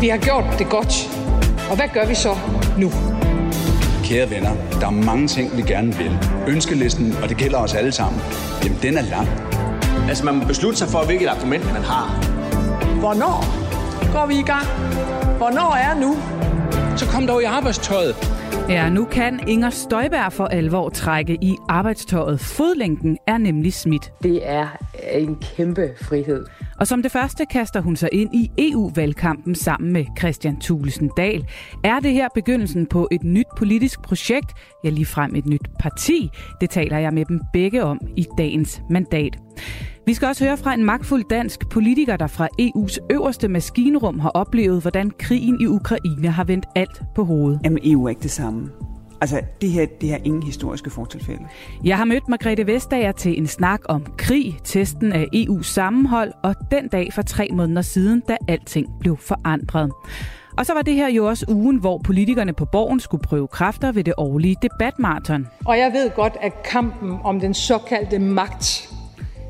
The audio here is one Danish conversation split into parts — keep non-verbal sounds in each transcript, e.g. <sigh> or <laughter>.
Vi har gjort det godt. Og hvad gør vi så nu? Kære venner, der er mange ting, vi gerne vil. Ønskelisten, og det gælder os alle sammen, jamen den er lang. Altså man må beslutte sig for, hvilket argument man har. Hvornår går vi i gang? Hvornår er nu? Så kom dog i arbejdstøjet. Ja, nu kan Inger Støjberg for alvor trække i arbejdstøjet. Fodlænken er nemlig smidt. Det er en kæmpe frihed. Og som det første kaster hun sig ind i EU-valgkampen sammen med Christian Thulesen Dahl. Er det her begyndelsen på et nyt politisk projekt? Ja, ligefrem et nyt parti. Det taler jeg med dem begge om i dagens mandat. Vi skal også høre fra en magtfuld dansk politiker, der fra EU's øverste maskinrum har oplevet, hvordan krigen i Ukraine har vendt alt på hovedet. Jamen, EU er ikke det samme. Altså, det her, det her er ingen historiske fortilfælde. Jeg har mødt Margrethe Vestager til en snak om krig, testen af EU's sammenhold, og den dag for tre måneder siden, da alting blev forandret. Og så var det her jo også ugen, hvor politikerne på borgen skulle prøve kræfter ved det årlige debatmarathon. Og jeg ved godt, at kampen om den såkaldte magt,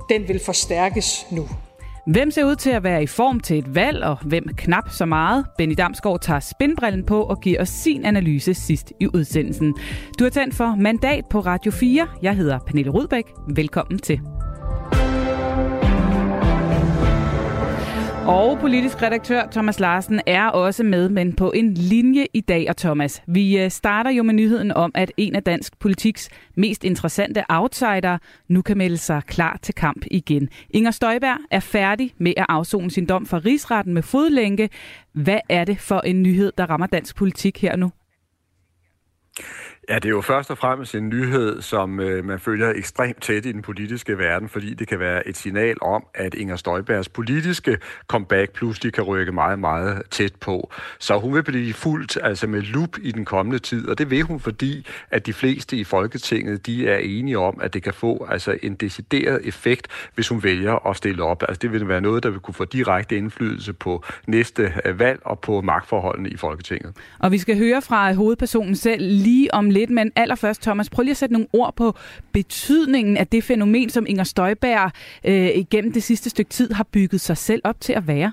den vil forstærkes nu. Hvem ser ud til at være i form til et valg, og hvem knap så meget? Benny Damsgaard tager spindbrillen på og giver os sin analyse sidst i udsendelsen. Du har tændt for Mandat på Radio 4. Jeg hedder Pernille Rudbæk. Velkommen til. Og politisk redaktør Thomas Larsen er også med, men på en linje i dag. Og Thomas, vi øh, starter jo med nyheden om, at en af dansk politiks mest interessante outsider nu kan melde sig klar til kamp igen. Inger Støjberg er færdig med at afzone sin dom for rigsretten med fodlænke. Hvad er det for en nyhed, der rammer dansk politik her nu? Ja, det er jo først og fremmest en nyhed, som øh, man følger ekstremt tæt i den politiske verden, fordi det kan være et signal om, at Inger Støjbergs politiske comeback pludselig kan rykke meget, meget tæt på. Så hun vil blive fuldt altså med lup i den kommende tid, og det vil hun, fordi at de fleste i Folketinget, de er enige om, at det kan få altså en decideret effekt, hvis hun vælger at stille op. Altså det vil være noget, der vil kunne få direkte indflydelse på næste øh, valg og på magtforholdene i Folketinget. Og vi skal høre fra hovedpersonen selv lige om lidt, men allerførst, Thomas, prøv lige at sætte nogle ord på betydningen af det fænomen, som Inger Støjberg øh, igennem det sidste stykke tid har bygget sig selv op til at være.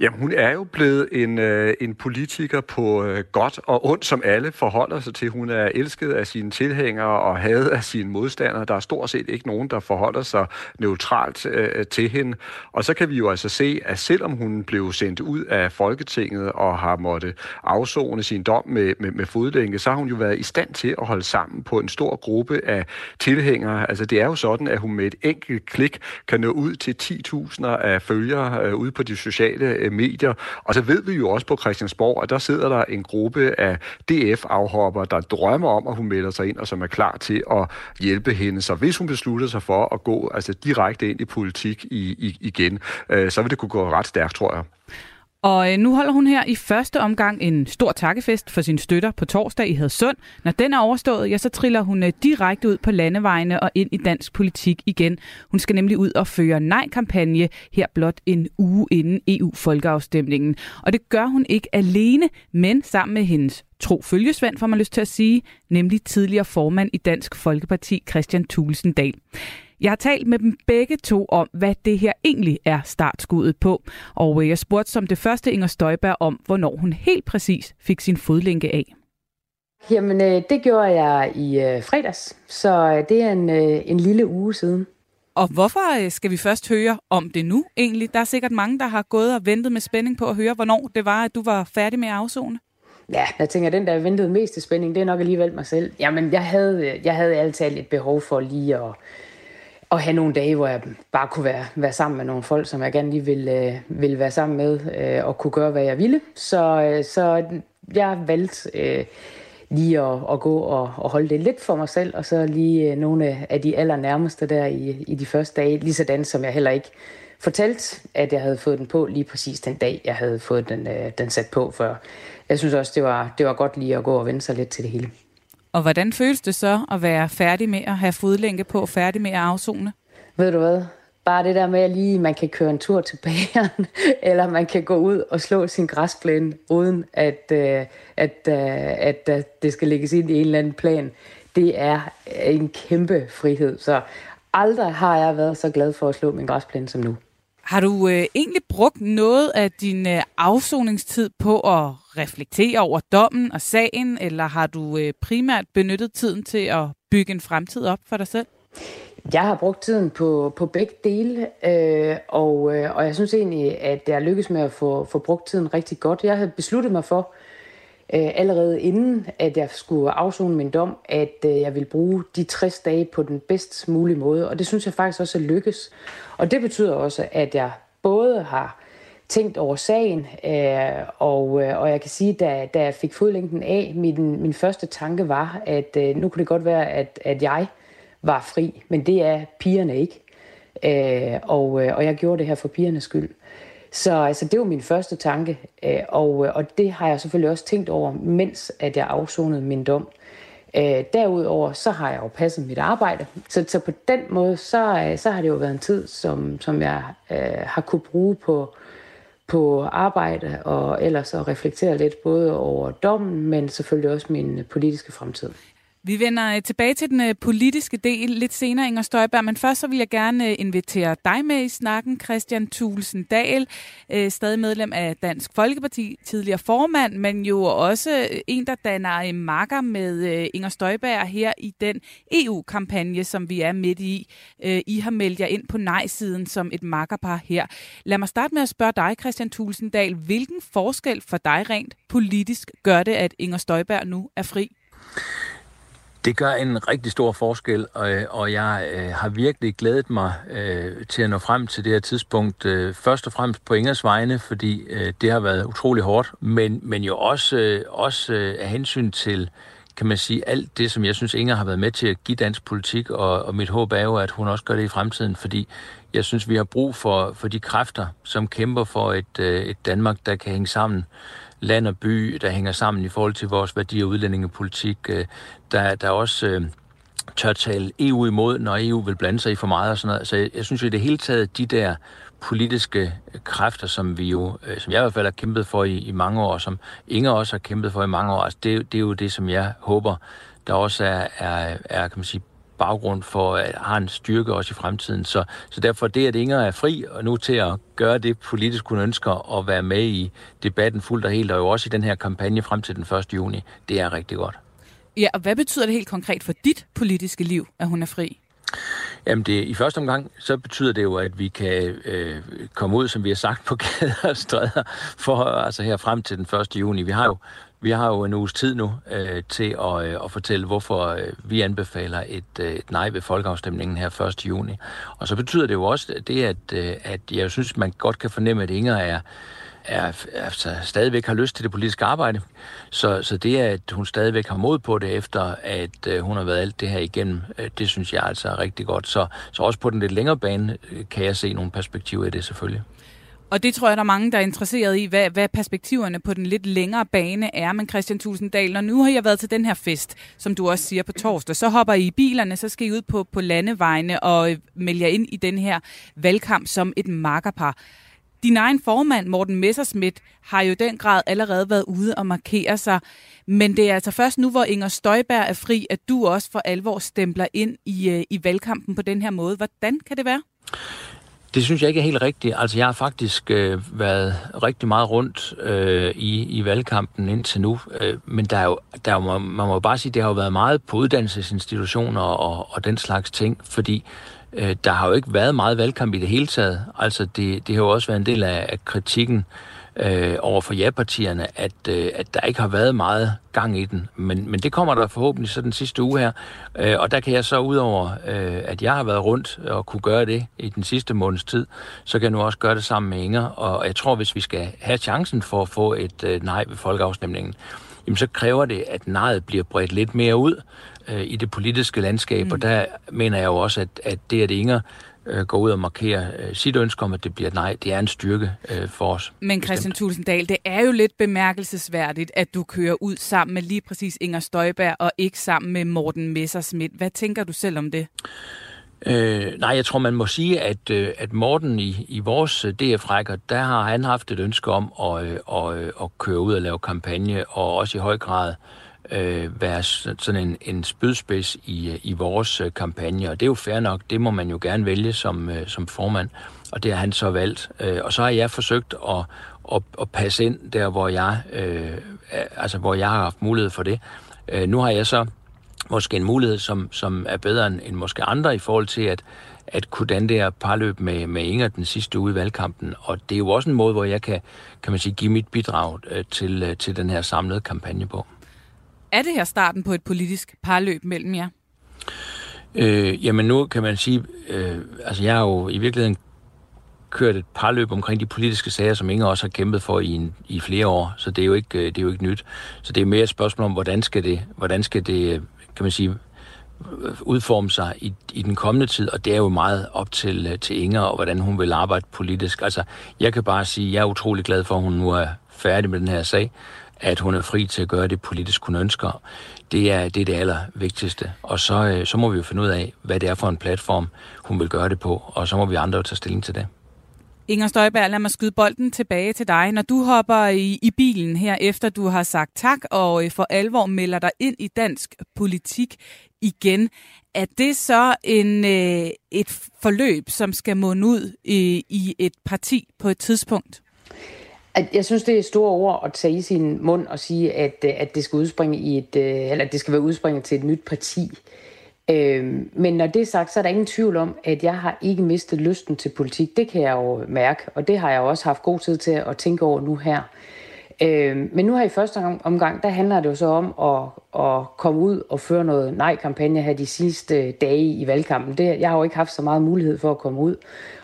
Jamen, hun er jo blevet en, øh, en politiker på øh, godt og ondt, som alle forholder sig til. Hun er elsket af sine tilhængere og hadet af sine modstandere. Der er stort set ikke nogen, der forholder sig neutralt øh, til hende. Og så kan vi jo altså se, at selvom hun blev sendt ud af Folketinget og har måttet afzone sin dom med, med, med fodlænke, så har hun jo været i stand til at holde sammen på en stor gruppe af tilhængere. Altså, det er jo sådan, at hun med et enkelt klik kan nå ud til 10.000 af følgere øh, ude på de sociale medier. Og så ved vi jo også på Christiansborg, at der sidder der en gruppe af DF-afhopper, der drømmer om, at hun melder sig ind, og som er klar til at hjælpe hende. Så hvis hun beslutter sig for at gå altså direkte ind i politik i, i, igen, øh, så vil det kunne gå ret stærkt, tror jeg. Og øh, nu holder hun her i første omgang en stor takkefest for sine støtter på torsdag i Hadsund. Når den er overstået, ja, så triller hun øh, direkte ud på landevejene og ind i dansk politik igen. Hun skal nemlig ud og føre nej-kampagne her blot en uge inden EU-folkeafstemningen. Og det gør hun ikke alene, men sammen med hendes tro følgesvend, får man lyst til at sige, nemlig tidligere formand i Dansk Folkeparti, Christian Thulesen Dahl. Jeg har talt med dem begge to om, hvad det her egentlig er startskuddet på. Og øh, jeg spurgte som det første Inger Støjberg om, hvornår hun helt præcis fik sin fodlænke af. Jamen, øh, det gjorde jeg i øh, fredags, så det er en, en lille uge siden. Og hvorfor skal vi først høre om det nu egentlig? Der er sikkert mange, der har gået og ventet med spænding på at høre, hvornår det var, at du var færdig med at afzone. Ja, jeg tænker, den der ventede mest spænding, det er nok alligevel mig selv. Jamen, jeg havde, jeg havde altid et behov for lige at at have nogle dage, hvor jeg bare kunne være, være sammen med nogle folk, som jeg gerne lige ville, øh, ville være sammen med, øh, og kunne gøre, hvad jeg ville. Så, øh, så jeg valgte øh, lige at, at gå og, og holde det lidt for mig selv, og så lige øh, nogle af de allernærmeste der i, i de første dage, lige sådan som jeg heller ikke fortalte, at jeg havde fået den på lige præcis den dag, jeg havde fået den, øh, den sat på, for jeg synes også, det var, det var godt lige at gå og vende sig lidt til det hele. Og hvordan føles det så at være færdig med at have fodlænke på, færdig med at afzone? Ved du hvad? Bare det der med, at lige man kan køre en tur til bageren, <laughs> eller man kan gå ud og slå sin græsplæne, uden at, øh, at, øh, at, at det skal lægges ind i en eller anden plan. Det er en kæmpe frihed. Så aldrig har jeg været så glad for at slå min græsplæne som nu. Har du øh, egentlig brugt noget af din øh, afsoningstid på at reflektere over dommen og sagen, eller har du øh, primært benyttet tiden til at bygge en fremtid op for dig selv? Jeg har brugt tiden på, på begge dele, øh, og, øh, og jeg synes egentlig, at jeg lykkes med at få, få brugt tiden rigtig godt. Jeg havde besluttet mig for, øh, Øh, allerede inden, at jeg skulle afzone min dom, at øh, jeg ville bruge de 60 dage på den bedst mulige måde, og det synes jeg faktisk også er lykkes. Og det betyder også, at jeg både har tænkt over sagen, øh, og, øh, og jeg kan sige, da, da jeg fik fodlængden af, min, min første tanke var, at øh, nu kunne det godt være, at, at jeg var fri, men det er pigerne ikke. Øh, og, øh, og jeg gjorde det her for pigernes skyld. Så altså, det var min første tanke, øh, og, øh, og det har jeg selvfølgelig også tænkt over, mens at jeg afsonede min dom. Øh, derudover så har jeg jo passet mit arbejde, så, så på den måde så, øh, så har det jo været en tid, som, som jeg øh, har kunne bruge på, på arbejde og ellers at reflektere lidt både over dommen, men selvfølgelig også min politiske fremtid. Vi vender øh, tilbage til den øh, politiske del lidt senere, Inger Støjberg, men først så vil jeg gerne øh, invitere dig med i snakken, Christian Thulsen Dahl, stadig medlem af Dansk Folkeparti, tidligere formand, men jo også en, der danner makker med Inger Støjberg her i den EU-kampagne, som vi er midt i. I har meldt jer ind på nej-siden som et makkerpar her. Lad mig starte med at spørge dig, Christian Thulsen Dahl, hvilken forskel for dig rent politisk gør det, at Inger Støjberg nu er fri? Det gør en rigtig stor forskel, og, og jeg øh, har virkelig glædet mig øh, til at nå frem til det her tidspunkt. Øh, først og fremmest på Ingers vegne, fordi øh, det har været utrolig hårdt, men, men jo også, øh, også øh, af hensyn til kan man sige, alt det, som jeg synes, Inger har været med til at give dansk politik, og, og mit håb er jo, at hun også gør det i fremtiden, fordi jeg synes, vi har brug for, for de kræfter, som kæmper for et, øh, et Danmark, der kan hænge sammen land og by, der hænger sammen i forhold til vores værdi- og udlændingepolitik. Øh, der, der er også øh, tør tale EU imod, når EU vil blande sig i for meget og sådan noget. Så jeg, jeg synes jo i det hele taget, de der politiske kræfter, som vi jo, øh, som jeg i hvert fald har kæmpet for i, i mange år, som Inger også har kæmpet for i mange år, altså det, det er jo det, som jeg håber, der også er, er, er kan man sige, baggrund for at have en styrke også i fremtiden. Så, så derfor det, at Inger er fri og nu til at gøre det politisk, hun ønsker at være med i debatten fuldt og helt, og jo også i den her kampagne frem til den 1. juni, det er rigtig godt. Ja, og hvad betyder det helt konkret for dit politiske liv, at hun er fri? Jamen det, i første omgang, så betyder det jo, at vi kan øh, komme ud, som vi har sagt, på <laughs> gader og stræder, for, altså her frem til den 1. juni. Vi har jo vi har jo en uges tid nu øh, til at, øh, at fortælle, hvorfor øh, vi anbefaler et, øh, et nej ved folkeafstemningen her 1. juni. Og så betyder det jo også det, at, øh, at jeg synes, man godt kan fornemme, at Inger er, er, altså, stadigvæk har lyst til det politiske arbejde. Så, så det, at hun stadigvæk har mod på det, efter at øh, hun har været alt det her igennem, øh, det synes jeg altså er rigtig godt. Så, så også på den lidt længere bane øh, kan jeg se nogle perspektiver i det selvfølgelig. Og det tror jeg, der er mange, der er interesseret i, hvad, hvad perspektiverne på den lidt længere bane er. Men Christian Tusinddal, når nu har jeg været til den her fest, som du også siger på torsdag, så hopper I i bilerne, så skal I ud på, på landevejene og melder melde ind i den her valgkamp som et makkerpar. Din egen formand, Morten Messerschmidt, har jo i den grad allerede været ude og markere sig. Men det er altså først nu, hvor Inger Støjberg er fri, at du også for alvor stempler ind i, øh, i valgkampen på den her måde. Hvordan kan det være? Det synes jeg ikke er helt rigtigt. Altså, jeg har faktisk øh, været rigtig meget rundt øh, i, i valgkampen indtil nu, øh, men der er jo, der er jo, man må jo bare sige, det har jo været meget på uddannelsesinstitutioner og, og den slags ting, fordi øh, der har jo ikke været meget valgkamp i det hele taget. Altså, det, det har jo også været en del af, af kritikken øh, over for ja-partierne, at, øh, at der ikke har været meget gang i den. Men, men det kommer der forhåbentlig så den sidste uge her. Øh, og der kan jeg så udover, øh, at jeg har været rundt og kunne gøre det i den sidste måneds tid, så kan jeg nu også gøre det sammen med Inger. Og jeg tror, hvis vi skal have chancen for at få et øh, nej ved folkeafstemningen, jamen så kræver det, at nejet bliver bredt lidt mere ud øh, i det politiske landskab. Mm. Og der mener jeg jo også, at, at det, at Inger øh, går ud og markerer øh, sit ønske om, at det bliver nej. Det er en styrke øh, for os. Men Christian Tulsendal, det er jo lidt bemærkelsesværdigt, at du kører ud sammen med lige præcis Inger Støjberg og ikke sammen med Morten Messerschmidt. Hvad tænker du selv om det? Øh, nej, jeg tror, man må sige, at, at Morten i, i vores DF-rækker, der har han haft et ønske om at, at, at køre ud og lave kampagne, og også i høj grad øh, øh, være sådan en, en spydspids i, øh, i vores øh, kampagne, og det er jo fair nok, det må man jo gerne vælge som, øh, som formand, og det har han så valgt. Øh, og så har jeg forsøgt at, at, at passe ind der, hvor jeg, øh, altså, hvor jeg har haft mulighed for det. Øh, nu har jeg så måske en mulighed, som, som er bedre end, end måske andre i forhold til at, at kunne danne det her parløb med, med Inger den sidste uge i valgkampen. Og det er jo også en måde, hvor jeg kan, kan man sige, give mit bidrag øh, til, øh, til den her samlede kampagne på. Er det her starten på et politisk parløb mellem jer? Øh, jamen nu kan man sige, øh, altså jeg har jo i virkeligheden kørt et parløb omkring de politiske sager, som Inger også har kæmpet for i, en, i flere år, så det er, jo ikke, øh, det er jo ikke nyt. Så det er mere et spørgsmål om, hvordan skal det, hvordan skal det øh, kan man sige, øh, udforme sig i, i den kommende tid, og det er jo meget op til, til Inger, og hvordan hun vil arbejde politisk. Altså, jeg kan bare sige, at jeg er utrolig glad for, at hun nu er færdig med den her sag, at hun er fri til at gøre det politisk, hun ønsker. Det er det, er det allervigtigste. Og så, øh, så må vi jo finde ud af, hvad det er for en platform, hun vil gøre det på, og så må vi andre jo tage stilling til det. Inger Støjberg, lad mig skyde bolden tilbage til dig. Når du hopper i, i bilen her, efter du har sagt tak, og øh, for alvor melder dig ind i dansk politik igen, er det så en, øh, et forløb, som skal munde ud i, i et parti på et tidspunkt? Jeg synes, det er store ord at tage i sin mund og sige, at, øh, at det skal udspringe i et, øh, eller det skal være udspringet til et nyt parti. Øhm, men når det er sagt, så er der ingen tvivl om, at jeg har ikke mistet lysten til politik. Det kan jeg jo mærke, og det har jeg også haft god tid til at tænke over nu her. Øhm, men nu her i første omgang, der handler det jo så om at, at komme ud og føre noget nej-kampagne her de sidste dage i valgkampen. Det, jeg har jo ikke haft så meget mulighed for at komme ud.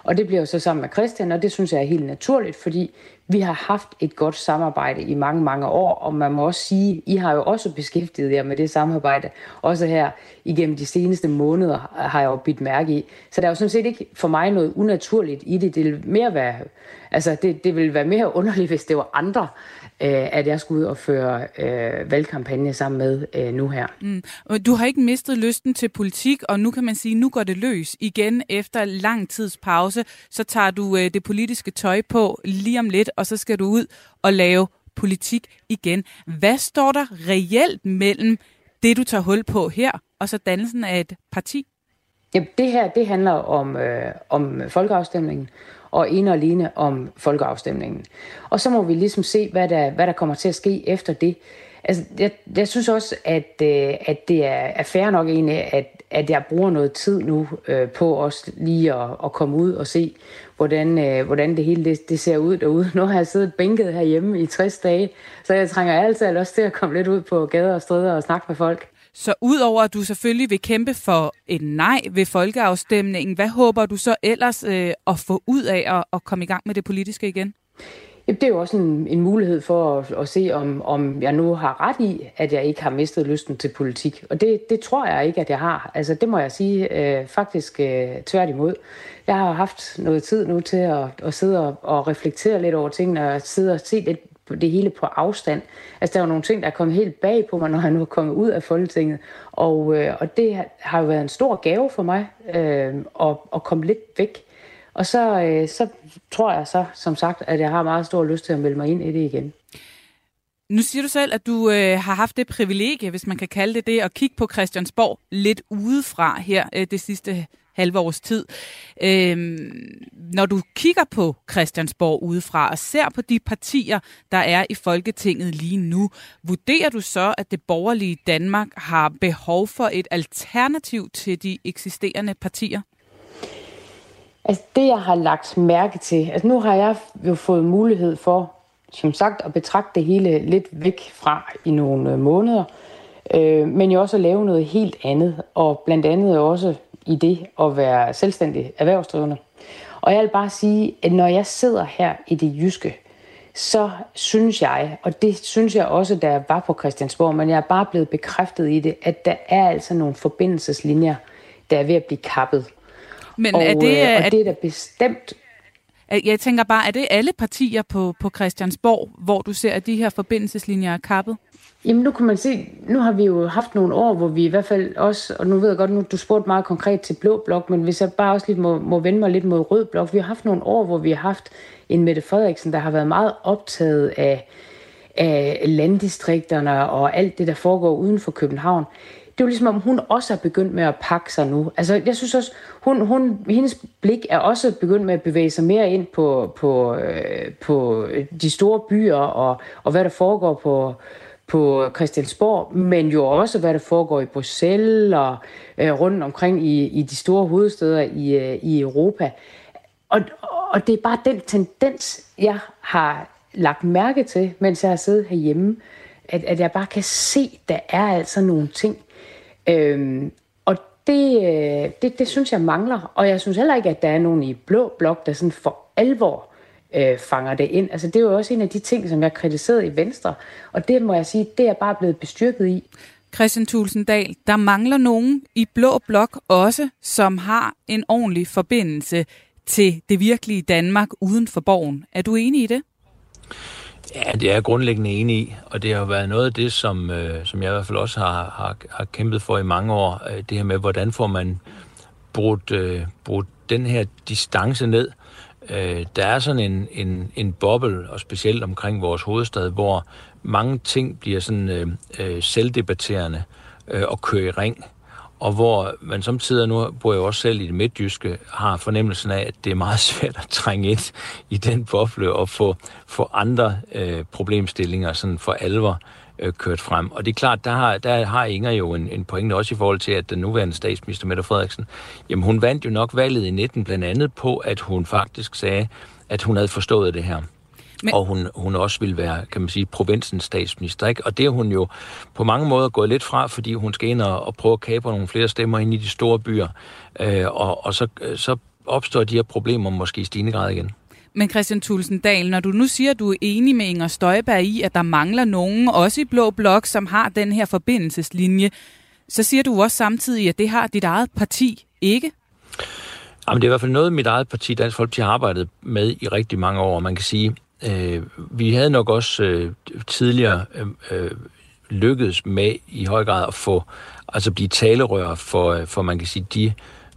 Og det bliver jo så sammen med Christian, og det synes jeg er helt naturligt, fordi vi har haft et godt samarbejde i mange, mange år, og man må også sige, I har jo også beskæftiget jer med det samarbejde, også her igennem de seneste måneder har jeg jo bidt mærke i. Så der er jo sådan set ikke for mig noget unaturligt i det. Det vil mere være, altså det, det vil være mere underligt, hvis det var andre, øh, at jeg skulle ud og føre øh, valgkampagne sammen med øh, nu her. Mm. Du har ikke mistet lysten til politik, og nu kan man sige, nu går det løs igen efter lang tids pause. Så tager du øh, det politiske tøj på lige om lidt, og så skal du ud og lave politik igen. Hvad står der reelt mellem det, du tager hul på her, og så dannelsen af et parti? Ja, det her det handler om, øh, om folkeafstemningen, og ene og alene om folkeafstemningen. Og så må vi ligesom se, hvad der, hvad der kommer til at ske efter det. Altså, jeg, jeg synes også, at, øh, at det er, er fair nok egentlig, at, at jeg bruger noget tid nu øh, på også lige at, at komme ud og se, hvordan, øh, hvordan det hele det, det ser ud derude. Nu har jeg siddet bænket herhjemme i 60 dage, så jeg trænger altid også til at komme lidt ud på gader og stræder og snakke med folk. Så udover at du selvfølgelig vil kæmpe for et nej ved folkeafstemningen, hvad håber du så ellers øh, at få ud af at, at komme i gang med det politiske igen? Det er jo også en, en mulighed for at, at se, om, om jeg nu har ret i, at jeg ikke har mistet lysten til politik. Og det, det tror jeg ikke, at jeg har. Altså, det må jeg sige øh, faktisk øh, tværtimod. Jeg har haft noget tid nu til at, at sidde og, og reflektere lidt over tingene, og sidde og se lidt det hele på afstand. Altså, der er jo nogle ting, der er kommet helt bag på mig, når jeg nu er kommet ud af Folketinget. Og, øh, og det har jo været en stor gave for mig øh, at, at komme lidt væk. Og så, øh, så tror jeg så, som sagt, at jeg har meget stor lyst til at melde mig ind i det igen. Nu siger du selv, at du øh, har haft det privilegie, hvis man kan kalde det det, at kigge på Christiansborg lidt udefra her øh, det sidste halve års tid. Øhm, når du kigger på Christiansborg udefra og ser på de partier, der er i Folketinget lige nu, vurderer du så, at det borgerlige Danmark har behov for et alternativ til de eksisterende partier? Altså det, jeg har lagt mærke til, altså nu har jeg jo fået mulighed for, som sagt, at betragte det hele lidt væk fra i nogle øh, måneder, øh, men jo også at lave noget helt andet, og blandt andet også i det at være selvstændig erhvervsdrivende. Og jeg vil bare sige, at når jeg sidder her i det jyske, så synes jeg, og det synes jeg også, da jeg var på Christiansborg, men jeg er bare blevet bekræftet i det, at der er altså nogle forbindelseslinjer, der er ved at blive kappet. Men og, er det, øh, og det er da bestemt jeg tænker bare, er det alle partier på, på Christiansborg, hvor du ser, at de her forbindelseslinjer er kappet? Jamen nu kan man se, nu har vi jo haft nogle år, hvor vi i hvert fald også, og nu ved jeg godt, nu du spurgte meget konkret til blå blok, men hvis jeg bare også lidt må, må vende mig lidt mod rød blok, vi har haft nogle år, hvor vi har haft en Mette Frederiksen, der har været meget optaget af, af landdistrikterne og alt det, der foregår uden for København. Det er jo ligesom, om hun også er begyndt med at pakke sig nu. Altså, jeg synes også, hun, hun, hendes blik er også begyndt med at bevæge sig mere ind på, på, øh, på de store byer og, og hvad der foregår på, på Christiansborg, men jo også, hvad der foregår i Bruxelles og øh, rundt omkring i, i de store hovedsteder i, øh, i Europa. Og, og det er bare den tendens, jeg har lagt mærke til, mens jeg har siddet herhjemme, at, at jeg bare kan se, der er altså nogle ting. Øhm, og det, øh, det, det synes jeg mangler. Og jeg synes heller ikke, at der er nogen i blå blok, der sådan for alvor øh, fanger det ind. Altså det er jo også en af de ting, som jeg kritiserede i Venstre. Og det må jeg sige, det er bare blevet bestyrket i. Christian Tulsendal, der mangler nogen i blå blok også, som har en ordentlig forbindelse til det virkelige Danmark uden for borgen. Er du enig i det? Ja, det er jeg grundlæggende enig i, og det har været noget af det, som, øh, som jeg i hvert fald også har, har, har kæmpet for i mange år. Øh, det her med, hvordan får man brudt, øh, brudt den her distance ned. Øh, der er sådan en, en, en boble, og specielt omkring vores hovedstad, hvor mange ting bliver sådan øh, øh, selvdebatterende øh, og kører i ring. Og hvor man samtidig, nu bor jeg også selv i det midtjyske, har fornemmelsen af, at det er meget <laughs> svært at trænge ind i den boble og få, få andre øh, problemstillinger sådan for alvor øh, kørt frem. Og det er klart, der har, der har Inger jo en, en pointe også i forhold til, at den nuværende statsminister, Mette Frederiksen, jamen hun vandt jo nok valget i 19 blandt andet på, at hun faktisk sagde, at hun havde forstået det her. Men... Og hun, hun også vil være, kan man sige, provinsens statsminister. Ikke? Og det er hun jo på mange måder gået lidt fra, fordi hun skal ind og, og prøve at kapre nogle flere stemmer ind i de store byer. Øh, og og så, så opstår de her problemer måske i stigende grad igen. Men Christian Tulsendal, når du nu siger, at du er enig med Inger Støjberg i, at der mangler nogen, også i Blå Blok, som har den her forbindelseslinje, så siger du også samtidig, at det har dit eget parti ikke? Jamen, det er i hvert fald noget, mit eget parti, Dansk Folkeparti, har arbejdet med i rigtig mange år. Man kan sige, øh, vi havde nok også øh, tidligere øh, øh, lykkedes med i høj grad at få, altså blive talerør for, øh, for man kan sige, de øh,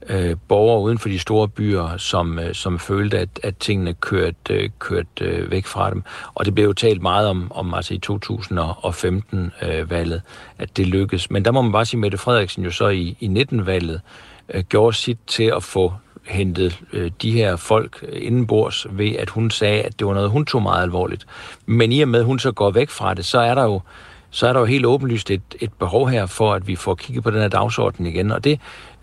Øh, borgere uden for de store byer, som, øh, som følte, at, at tingene kørte øh, kørt, øh, væk fra dem. Og det blev jo talt meget om, om altså i 2015-valget, øh, at det lykkedes. Men der må man bare sige, at Mette Frederiksen jo så i, i 19-valget øh, gjorde sit til at få hentet øh, de her folk indenbords ved, at hun sagde, at det var noget, hun tog meget alvorligt. Men i og med, at hun så går væk fra det, så er der jo så er der jo helt åbenlyst et, et behov her for, at vi får kigget på den her dagsorden igen. Og det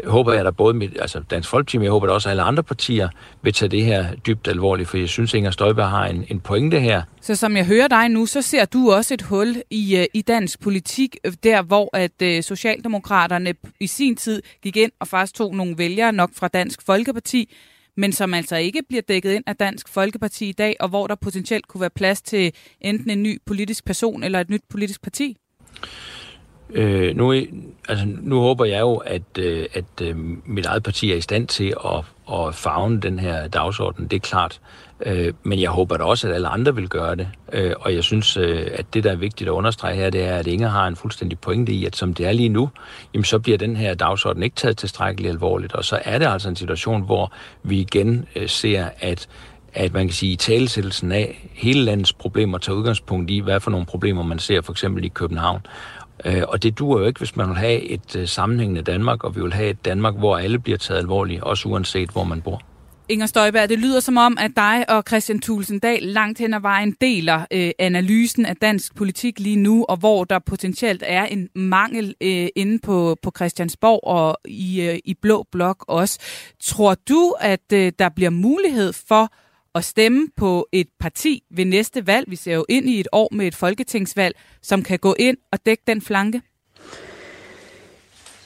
håber jeg, at både med, altså Dansk Folkeparti, men jeg håber, at også alle andre partier vil tage det her dybt alvorligt, for jeg synes, at Inger Støjberg har en, en pointe her. Så som jeg hører dig nu, så ser du også et hul i, øh, i dansk politik, øh, der hvor at øh, Socialdemokraterne i sin tid gik ind og faktisk tog nogle vælgere nok fra Dansk Folkeparti, men som altså ikke bliver dækket ind af Dansk Folkeparti i dag, og hvor der potentielt kunne være plads til enten en ny politisk person eller et nyt politisk parti? Øh, nu, altså, nu håber jeg jo, at, øh, at øh, mit eget parti er i stand til at, at fagne den her dagsorden, det er klart. Øh, men jeg håber da også, at alle andre vil gøre det. Øh, og jeg synes, øh, at det, der er vigtigt at understrege her, det er, at Inger har en fuldstændig pointe i, at som det er lige nu, jamen, så bliver den her dagsorden ikke taget tilstrækkeligt alvorligt. Og så er det altså en situation, hvor vi igen øh, ser, at at man kan sige, i talesættelsen af hele landets problemer tager udgangspunkt i, hvad for nogle problemer man ser for eksempel i København. Øh, og det duer jo ikke, hvis man vil have et øh, sammenhængende Danmark, og vi vil have et Danmark, hvor alle bliver taget alvorligt, også uanset hvor man bor. Inger Støjberg, det lyder som om, at dig og Christian Tulsendal langt hen ad vejen deler øh, analysen af dansk politik lige nu, og hvor der potentielt er en mangel øh, inde på, på Christiansborg og i, øh, i Blå Blok også. Tror du, at øh, der bliver mulighed for at stemme på et parti ved næste valg? Vi ser jo ind i et år med et folketingsvalg, som kan gå ind og dække den flanke.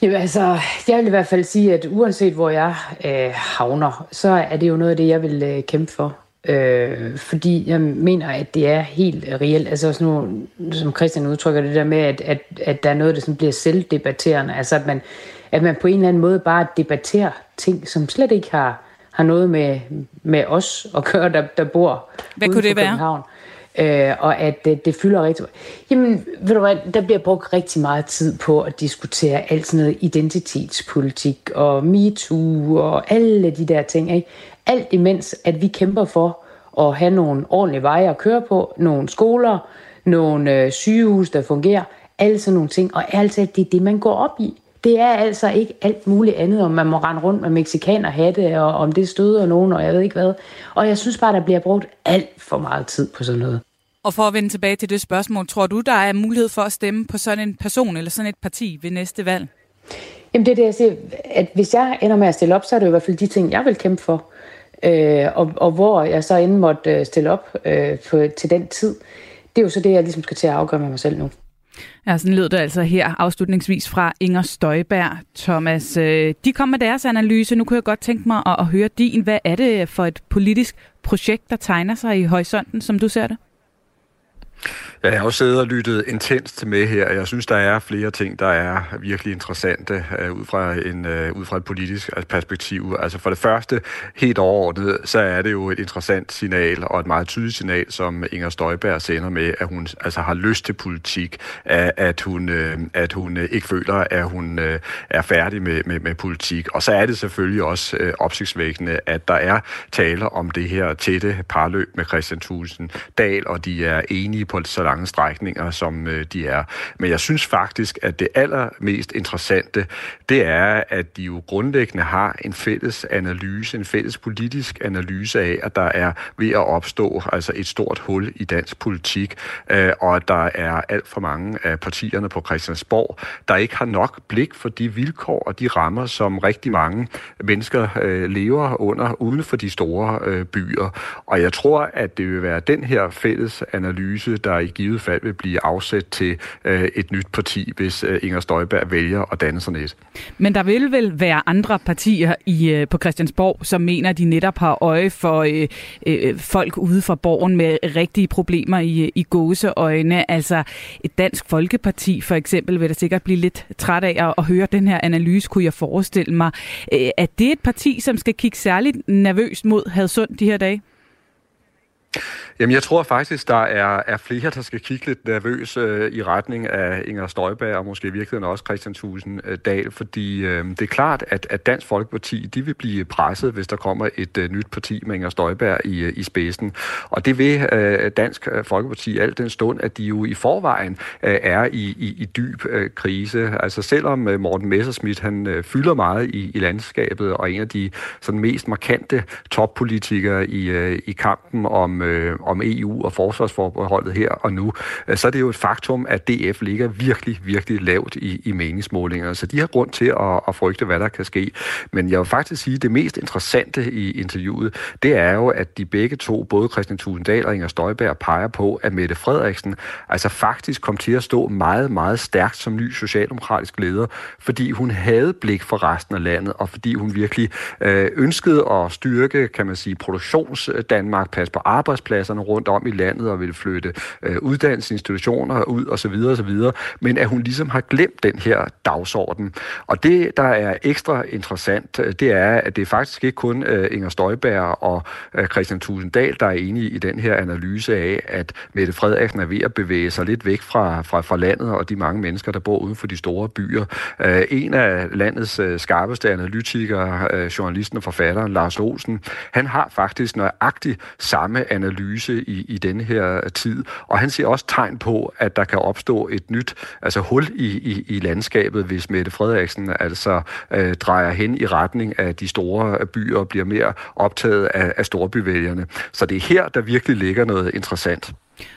Jamen, altså, jeg vil i hvert fald sige, at uanset hvor jeg øh, havner, så er det jo noget af det, jeg vil øh, kæmpe for. Øh, fordi jeg mener, at det er helt reelt. Altså også nu, som Christian udtrykker det der med, at, at, at der er noget, der sådan bliver selvdebatterende. Altså at man, at man på en eller anden måde bare debatterer ting, som slet ikke har, har noget med, med os at gøre, der, der bor Hvad kunne det være? øh, og at det, det fylder rigtig Jamen, ved du hvad, der bliver brugt rigtig meget tid på at diskutere alt sådan noget identitetspolitik og MeToo og alle de der ting, ikke? Alt imens, at vi kæmper for at have nogle ordentlige veje at køre på, nogle skoler, nogle øh, sygehus, der fungerer, alle sådan nogle ting. Og ærligt det er det, man går op i. Det er altså ikke alt muligt andet, om man må rende rundt med mexikaner hatte, og om det støder nogen, og jeg ved ikke hvad. Og jeg synes bare, der bliver brugt alt for meget tid på sådan noget. Og for at vende tilbage til det spørgsmål, tror du, der er mulighed for at stemme på sådan en person eller sådan et parti ved næste valg? Jamen det er det, jeg siger, at hvis jeg ender med at stille op, så er det i hvert fald de ting, jeg vil kæmpe for. Øh, og, og hvor jeg så end måtte øh, stille op øh, for, til den tid, det er jo så det, jeg ligesom skal til at afgøre med mig selv nu. Ja, sådan lød det altså her afslutningsvis fra Inger Støjberg. Thomas, øh, de kom med deres analyse. Nu kunne jeg godt tænke mig at høre din. Hvad er det for et politisk projekt, der tegner sig i horisonten, som du ser det? Jeg har også siddet og lyttet intenst med her, jeg synes, der er flere ting, der er virkelig interessante uh, ud, fra en, uh, ud fra et politisk perspektiv. Altså for det første, helt overordnet, så er det jo et interessant signal og et meget tydeligt signal, som Inger Støjberg sender med, at hun altså har lyst til politik, at, at hun, uh, at hun uh, ikke føler, at hun uh, er færdig med, med, med politik. Og så er det selvfølgelig også uh, opsigtsvækkende, at der er tale om det her tætte parløb med Christian Thulsen Dahl, og de er enige på på så lange strækninger, som øh, de er. Men jeg synes faktisk, at det allermest interessante, det er, at de jo grundlæggende har en fælles analyse, en fælles politisk analyse af, at der er ved at opstå altså et stort hul i dansk politik, øh, og at der er alt for mange af partierne på Christiansborg, der ikke har nok blik for de vilkår og de rammer, som rigtig mange mennesker øh, lever under uden for de store øh, byer. Og jeg tror, at det vil være den her fælles analyse, der i givet fald vil blive afsat til øh, et nyt parti, hvis øh, Inger Støjberg vælger at danne sådan et. Men der vil vel være andre partier i øh, på Christiansborg, som mener, at de netop har øje for øh, øh, folk ude fra borgen med rigtige problemer i, øh, i gåseøjne. Altså et dansk folkeparti for eksempel vil da sikkert blive lidt træt af at, at høre den her analyse, kunne jeg forestille mig. Øh, er det et parti, som skal kigge særligt nervøst mod Hadsund de her dage? Jamen, jeg tror faktisk, der er, er flere, der skal kigge lidt nervøs øh, i retning af Inger Støjberg, og måske i virkeligheden også Christian Thusen øh, Dahl, fordi øh, det er klart, at, at Dansk Folkeparti, de vil blive presset, hvis der kommer et øh, nyt parti med Inger Støjberg i, øh, i spidsen. Og det vil øh, Dansk øh, Folkeparti alt den stund, at de jo i forvejen øh, er i, i, i dyb øh, krise. Altså selvom øh, Morten Messerschmidt, han øh, fylder meget i, i landskabet, og er en af de sådan mest markante toppolitikere i, øh, i kampen om øh, om EU og forsvarsforbeholdet her og nu, øh, så er det jo et faktum, at DF ligger virkelig, virkelig lavt i, i meningsmålingerne. Så de har grund til at, at frygte, hvad der kan ske. Men jeg vil faktisk sige, at det mest interessante i interviewet, det er jo, at de begge to, både Christian Tusinddal og Inger Støjberg, peger på, at Mette Frederiksen altså faktisk kom til at stå meget, meget stærkt som ny socialdemokratisk leder, fordi hun havde blik for resten af landet, og fordi hun virkelig øh, ønskede at styrke, kan man sige, produktions Danmark, passe på arbejdspladserne rundt om i landet og vil flytte øh, uddannelsesinstitutioner ud osv. osv. Men at hun ligesom har glemt den her dagsorden. Og det, der er ekstra interessant, øh, det er, at det er faktisk ikke kun øh, Inger Støjberg og øh, Christian Tusinddal, der er enige i den her analyse af, at Mette Frederiksen er ved at bevæge sig lidt væk fra, fra, fra landet og de mange mennesker, der bor uden for de store byer. Øh, en af landets øh, skarpeste analytikere, øh, journalisten og forfatteren Lars Olsen, han har faktisk nøjagtigt samme analyse i, i denne her tid, og han ser også tegn på, at der kan opstå et nyt altså hul i, i, i landskabet, hvis Mette Frederiksen altså øh, drejer hen i retning af de store byer og bliver mere optaget af, af storbyvælgerne. Så det er her, der virkelig ligger noget interessant.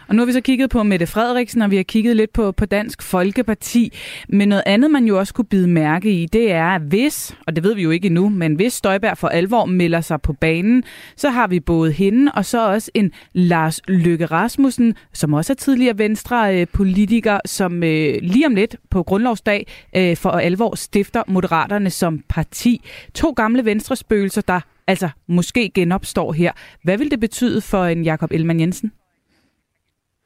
Og nu har vi så kigget på Mette Frederiksen, og vi har kigget lidt på, på Dansk Folkeparti. Men noget andet, man jo også kunne bide mærke i, det er, at hvis, og det ved vi jo ikke endnu, men hvis Støjberg for alvor melder sig på banen, så har vi både hende og så også en Lars Løkke Rasmussen, som også er tidligere venstre politiker, som øh, lige om lidt på grundlovsdag øh, for alvor stifter Moderaterne som parti. To gamle venstrespøgelser, der altså måske genopstår her. Hvad vil det betyde for en Jakob Elman Jensen?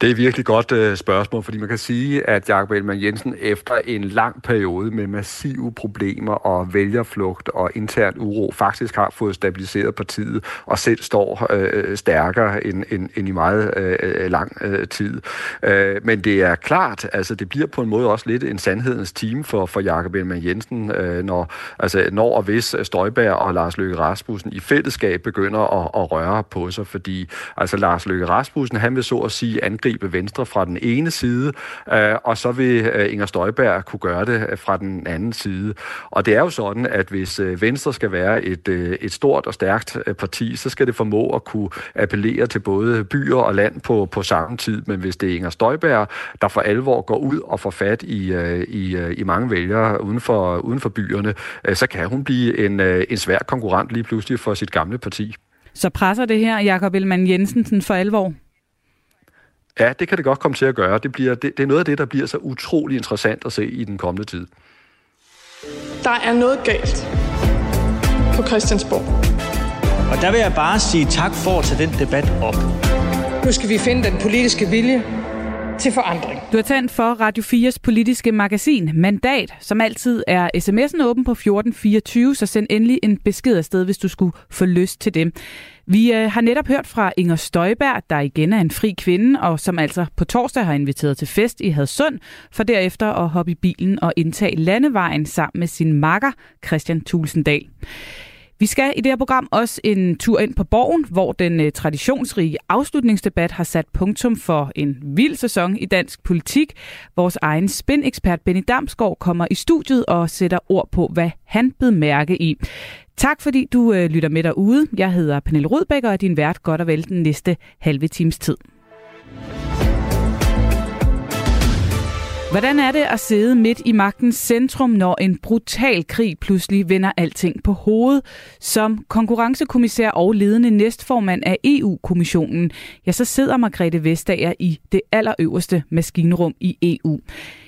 Det er virkelig godt øh, spørgsmål, fordi man kan sige, at Jakob Ellemann Jensen efter en lang periode med massive problemer og vælgerflugt og intern uro faktisk har fået stabiliseret partiet og selv står øh, øh, stærkere end, end, end i meget øh, lang øh, tid. Øh, men det er klart, altså det bliver på en måde også lidt en sandhedens team for, for Jakob Ellemann Jensen, øh, når, altså, når og hvis Støjberg og Lars Løkke Rasmussen i fællesskab begynder at, at røre på sig, fordi altså Lars Løkke Rasmussen, han vil så at sige angribe Venstre fra den ene side, øh, og så vil øh, Inger Støjberg kunne gøre det øh, fra den anden side. Og det er jo sådan, at hvis øh, Venstre skal være et, øh, et stort og stærkt øh, parti, så skal det formå at kunne appellere til både byer og land på, på samme tid. Men hvis det er Inger Støjberg, der for alvor går ud og får fat i, øh, i, øh, i mange vælgere uden for, uden for byerne, øh, så kan hun blive en, øh, en svær konkurrent lige pludselig for sit gamle parti. Så presser det her Jakob Ellemann Jensen for alvor? Ja, det kan det godt komme til at gøre. Det, bliver, det, det er noget af det, der bliver så utrolig interessant at se i den kommende tid. Der er noget galt på Christiansborg. Og der vil jeg bare sige tak for at tage den debat op. Nu skal vi finde den politiske vilje til forandring. Du har tændt for Radio 4's politiske magasin Mandat, som altid er sms'en åben på 1424, så send endelig en besked afsted, hvis du skulle få lyst til det. Vi øh, har netop hørt fra Inger Støjberg, der igen er en fri kvinde, og som altså på torsdag har inviteret til fest i Hadsund, for derefter at hoppe i bilen og indtage landevejen sammen med sin makker Christian Tulsendal. Vi skal i det her program også en tur ind på Borgen, hvor den øh, traditionsrige afslutningsdebat har sat punktum for en vild sæson i dansk politik. Vores egen spin-ekspert Benny Damsgaard kommer i studiet og sætter ord på, hvad han bed mærke i. Tak fordi du øh, lytter med derude. Jeg hedder Pernille Rudbæk og er din vært godt og vel den næste halve times tid. Hvordan er det at sidde midt i magtens centrum, når en brutal krig pludselig vender alting på hovedet? Som konkurrencekommissær og ledende næstformand af EU-kommissionen, ja, så sidder Margrethe Vestager i det allerøverste maskinrum i EU.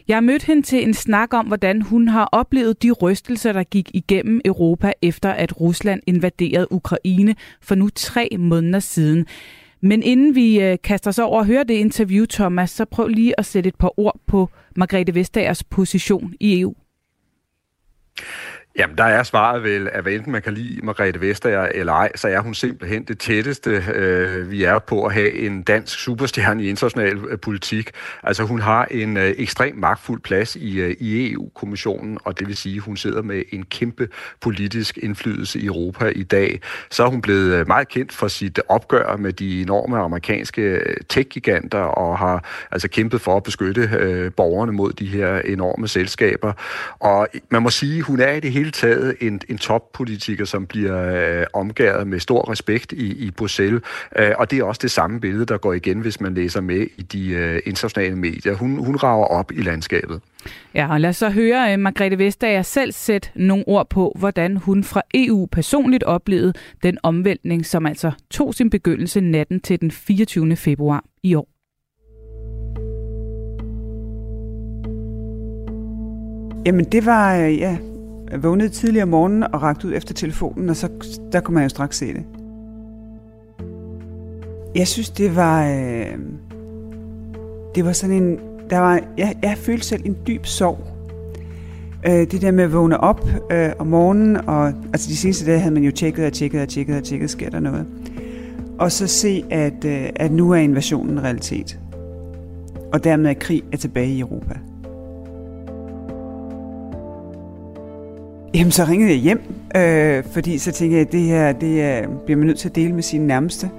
Jeg har mødt hende til en snak om, hvordan hun har oplevet de rystelser, der gik igennem Europa efter at Rusland invaderede Ukraine for nu tre måneder siden. Men inden vi øh, kaster os over og hører det interview, Thomas, så prøv lige at sætte et par ord på Margrethe Vestagers position i EU. Jamen, der er svaret vel, at hvad enten man kan lide Margrethe Vestager eller ej, så er hun simpelthen det tætteste, øh, vi er på at have en dansk superstjerne i international øh, politik. Altså, hun har en øh, ekstrem magtfuld plads i, øh, i EU-kommissionen, og det vil sige, at hun sidder med en kæmpe politisk indflydelse i Europa i dag. Så er hun blevet øh, meget kendt for sit opgør med de enorme amerikanske øh, tech-giganter, og har altså kæmpet for at beskytte øh, borgerne mod de her enorme selskaber. Og man må sige, hun er i det hele hele taget en, en toppolitiker, som bliver øh, omgået med stor respekt i, i Bruxelles. Øh, og det er også det samme billede, der går igen, hvis man læser med i de øh, internationale medier. Hun, hun rager op i landskabet. Ja, og lad os så høre uh, Margrethe Vestager selv sætte nogle ord på, hvordan hun fra EU personligt oplevede den omvæltning, som altså tog sin begyndelse natten til den 24. februar i år. Jamen det var, øh, ja, vågnede tidligere om morgenen og rakte ud efter telefonen, og så der kunne man jo straks se det. Jeg synes, det var... Øh, det var sådan en... Der var, jeg, jeg følte selv en dyb sorg. Øh, det der med at vågne op øh, om morgenen, og altså de seneste dage havde man jo tjekket og tjekket og tjekket og tjekket, sker der noget. Og så se, at, øh, at nu er invasionen en realitet. Og dermed er krig er tilbage i Europa. Jamen, så ringede jeg hjem, øh, fordi så tænkte jeg, at det her det er, bliver man nødt til at dele med sine nærmeste,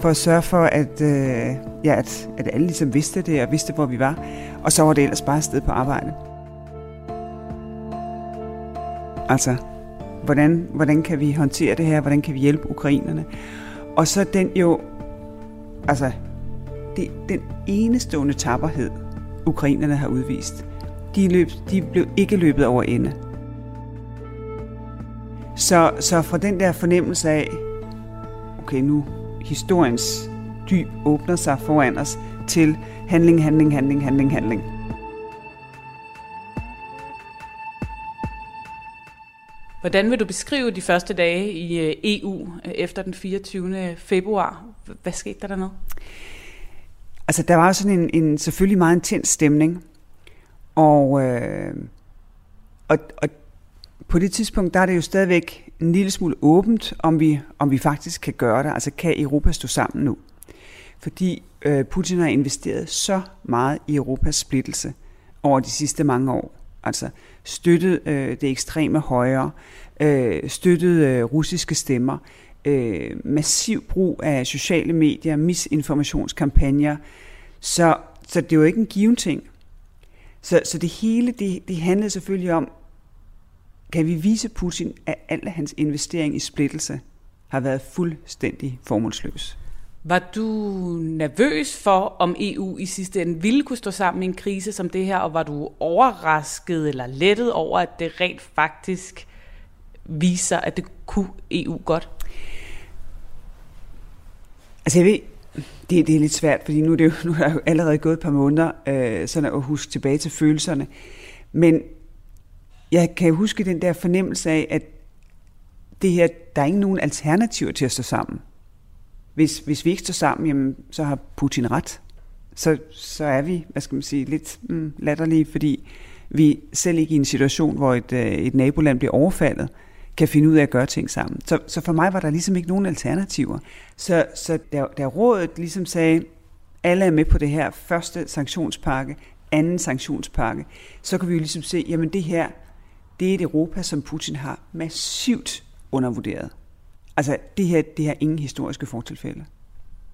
for at sørge for, at, øh, ja, at, at alle ligesom vidste det, og vidste, hvor vi var. Og så var det ellers bare et sted på arbejde. Altså, hvordan, hvordan kan vi håndtere det her? Hvordan kan vi hjælpe ukrainerne? Og så den jo, altså, det, den enestående tapperhed, ukrainerne har udvist. De, løb, de blev ikke løbet over ende. Så, så fra den der fornemmelse af, okay, nu historiens dyb åbner sig foran os, til handling, handling, handling, handling, handling. Hvordan vil du beskrive de første dage i øh, EU øh, efter den 24. februar? Hvad skete der dernede? Altså, der var sådan en, en selvfølgelig meget intens stemning. Og, øh, og, og på det tidspunkt, der er det jo stadigvæk en lille smule åbent, om vi, om vi faktisk kan gøre det. Altså kan Europa stå sammen nu? Fordi øh, Putin har investeret så meget i Europas splittelse over de sidste mange år. Altså støttet øh, det ekstreme højre, øh, støttet øh, russiske stemmer, øh, massiv brug af sociale medier, misinformationskampagner, Så, så det er jo ikke en given ting. Så, så det hele, det, det handlede selvfølgelig om, kan vi vise Putin, at al hans investering i splittelse har været fuldstændig formålsløs. Var du nervøs for, om EU i sidste ende ville kunne stå sammen i en krise som det her, og var du overrasket eller lettet over, at det rent faktisk viser, at det kunne EU godt? Altså jeg ved, det, det er lidt svært, fordi nu er, det jo, nu er der jo allerede gået et par måneder, øh, sådan at huske tilbage til følelserne. Men jeg kan huske den der fornemmelse af, at det her, der er ikke nogen alternativer til at stå sammen. Hvis, hvis vi ikke står sammen, jamen, så har Putin ret. Så, så er vi, hvad skal man sige, lidt mm, latterlige, fordi vi selv ikke i en situation, hvor et, øh, et naboland bliver overfaldet, kan finde ud af at gøre ting sammen. Så, så for mig var der ligesom ikke nogen alternativer. Så, så der, da rådet ligesom sagde, alle er med på det her første sanktionspakke, anden sanktionspakke, så kan vi jo ligesom se, jamen det her, det er et Europa, som Putin har massivt undervurderet. Altså, det her, det har ingen historiske fortilfælde.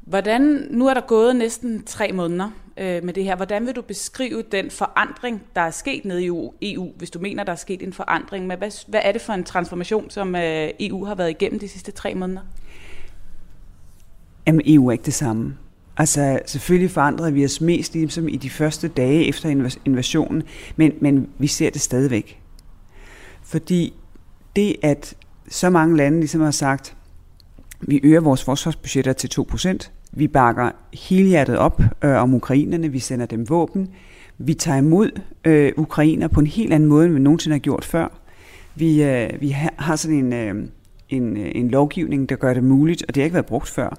Hvordan, nu er der gået næsten tre måneder øh, med det her. Hvordan vil du beskrive den forandring, der er sket nede i EU, EU hvis du mener, der er sket en forandring? Men hvad, hvad er det for en transformation, som øh, EU har været igennem de sidste tre måneder? Jamen, EU er ikke det samme. Altså, selvfølgelig forandrede vi os mest ligesom i de første dage efter invasionen, men, men vi ser det stadigvæk. Fordi det, at så mange lande ligesom har sagt, vi øger vores forsvarsbudgetter til 2%, vi bakker helhjertet op øh, om ukrainerne, vi sender dem våben, vi tager imod øh, ukrainer på en helt anden måde, end vi nogensinde har gjort før. Vi, øh, vi har sådan en, øh, en, øh, en lovgivning, der gør det muligt, og det har ikke været brugt før,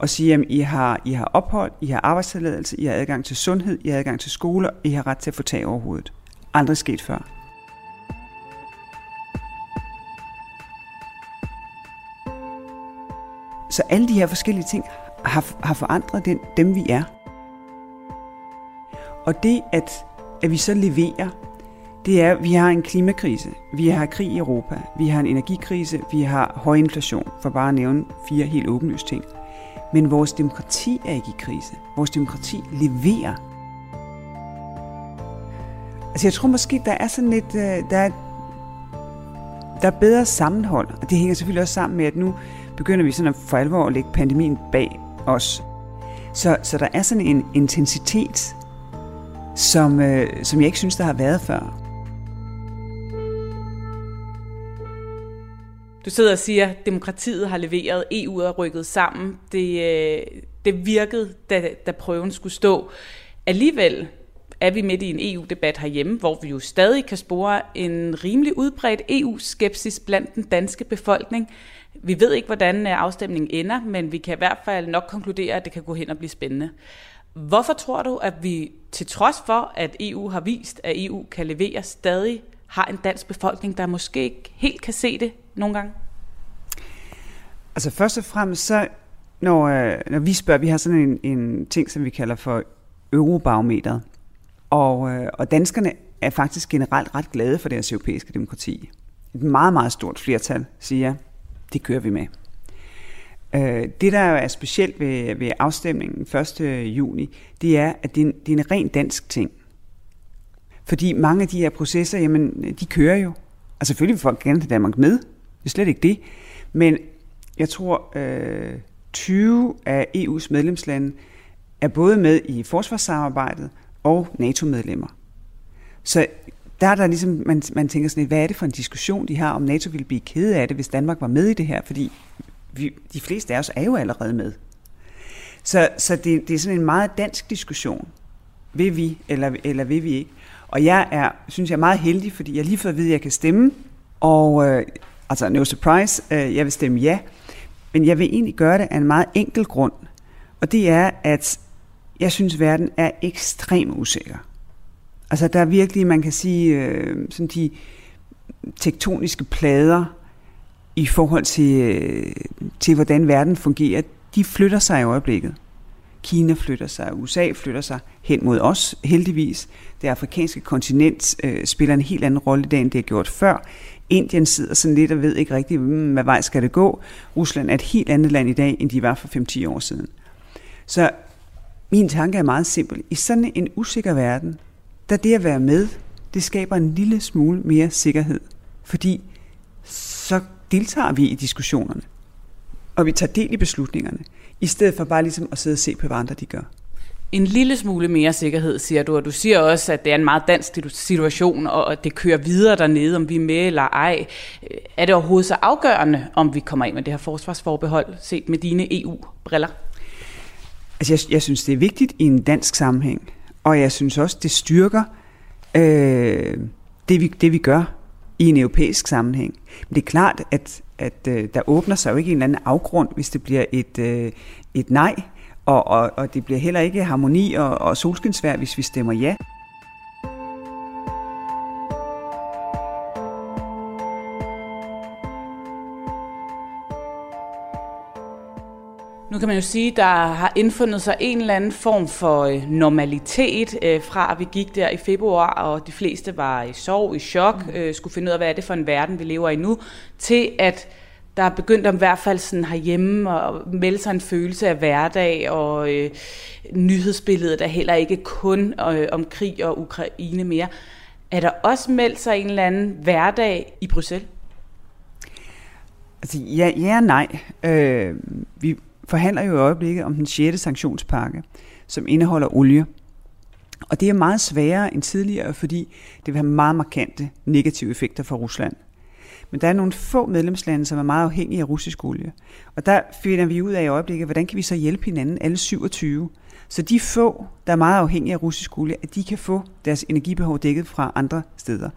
at sige, at I har, I har ophold, I har arbejdstilladelse, I har adgang til sundhed, I har adgang til skoler, I har ret til at få tag over hovedet. Aldrig sket før. Så alle de her forskellige ting har, har forandret den, dem, vi er. Og det, at, at vi så leverer, det er, at vi har en klimakrise, vi har krig i Europa, vi har en energikrise, vi har høj inflation, for bare at nævne fire helt åbenlyse ting. Men vores demokrati er ikke i krise. Vores demokrati leverer. Altså jeg tror måske, der er sådan lidt, øh, der er, der er bedre sammenhold, og det hænger selvfølgelig også sammen med, at nu begynder vi sådan at for alvor at lægge pandemien bag os. Så, så der er sådan en intensitet, som, øh, som jeg ikke synes, der har været før. Du sidder og siger, at demokratiet har leveret, EU er rykket sammen. Det, øh, det virkede, da, da prøven skulle stå. Alligevel er vi midt i en EU-debat herhjemme, hvor vi jo stadig kan spore en rimelig udbredt EU-skepsis blandt den danske befolkning. Vi ved ikke, hvordan øh, afstemningen ender, men vi kan i hvert fald nok konkludere, at det kan gå hen og blive spændende. Hvorfor tror du, at vi til trods for, at EU har vist, at EU kan levere, stadig har en dansk befolkning, der måske ikke helt kan se det nogle gange? Altså først og fremmest, så når, øh, når vi spørger, vi har sådan en, en ting, som vi kalder for eurobarometeret. Og, øh, og danskerne er faktisk generelt ret glade for deres europæiske demokrati. Et meget, meget stort flertal siger, det kører vi med. Øh, det, der er specielt ved, ved afstemningen 1. juni, det er, at det er, en, det er en ren dansk ting. Fordi mange af de her processer, jamen, de kører jo. Og selvfølgelig vil folk gerne til Danmark med. Det er slet ikke det. Men jeg tror, øh, 20 af EU's medlemslande er både med i forsvarssamarbejdet og NATO-medlemmer. Så der er der ligesom, man, man tænker sådan lidt, hvad er det for en diskussion, de har, om NATO ville blive ked af det, hvis Danmark var med i det her, fordi vi, de fleste af os er jo allerede med. Så, så det, det er sådan en meget dansk diskussion. Vil vi, eller, eller vil vi ikke? Og jeg er, synes jeg er meget heldig, fordi jeg lige fået at vide, at jeg kan stemme, og øh, altså no surprise, øh, jeg vil stemme ja, men jeg vil egentlig gøre det af en meget enkel grund, og det er, at jeg synes, at verden er ekstremt usikker. Altså der er virkelig, man kan sige, øh, sådan de tektoniske plader i forhold til, øh, til, hvordan verden fungerer, de flytter sig i øjeblikket. Kina flytter sig, USA flytter sig hen mod os, heldigvis. Det afrikanske kontinent øh, spiller en helt anden rolle i dag, end det har gjort før. Indien sidder sådan lidt og ved ikke rigtig, hmm, hvad vej skal det gå. Rusland er et helt andet land i dag, end de var for 5-10 år siden. Så min tanke er meget simpel. I sådan en usikker verden, der det at være med, det skaber en lille smule mere sikkerhed. Fordi så deltager vi i diskussionerne, og vi tager del i beslutningerne, i stedet for bare ligesom at sidde og se på, hvad andre de gør. En lille smule mere sikkerhed, siger du, og du siger også, at det er en meget dansk situation, og at det kører videre dernede, om vi er med eller ej. Er det overhovedet så afgørende, om vi kommer ind med det her forsvarsforbehold, set med dine EU-briller? Altså, jeg, jeg synes, det er vigtigt i en dansk sammenhæng, og jeg synes også, det styrker øh, det, vi, det, vi gør i en europæisk sammenhæng. Men det er klart, at, at øh, der åbner sig jo ikke en eller anden afgrund, hvis det bliver et, øh, et nej, og, og, og det bliver heller ikke harmoni og, og solskinsvær, hvis vi stemmer ja. Nu kan man jo sige, der har indfundet sig en eller anden form for øh, normalitet øh, fra, at vi gik der i februar, og de fleste var i sorg, i chok, mm. øh, skulle finde ud af, hvad er det for en verden, vi lever i nu, til at der er begyndt om i hvert fald sådan herhjemme at melde sig en følelse af hverdag, og øh, nyhedsbilledet er heller ikke kun øh, om krig og Ukraine mere. Er der også meldt sig en eller anden hverdag i Bruxelles? Altså, ja, ja og nej. Øh, vi forhandler jo i øjeblikket om den 6. sanktionspakke, som indeholder olie. Og det er meget sværere end tidligere, fordi det vil have meget markante negative effekter for Rusland. Men der er nogle få medlemslande, som er meget afhængige af russisk olie. Og der finder vi ud af i øjeblikket, hvordan kan vi så hjælpe hinanden, alle 27. Så de få, der er meget afhængige af russisk olie, at de kan få deres energibehov dækket fra andre steder.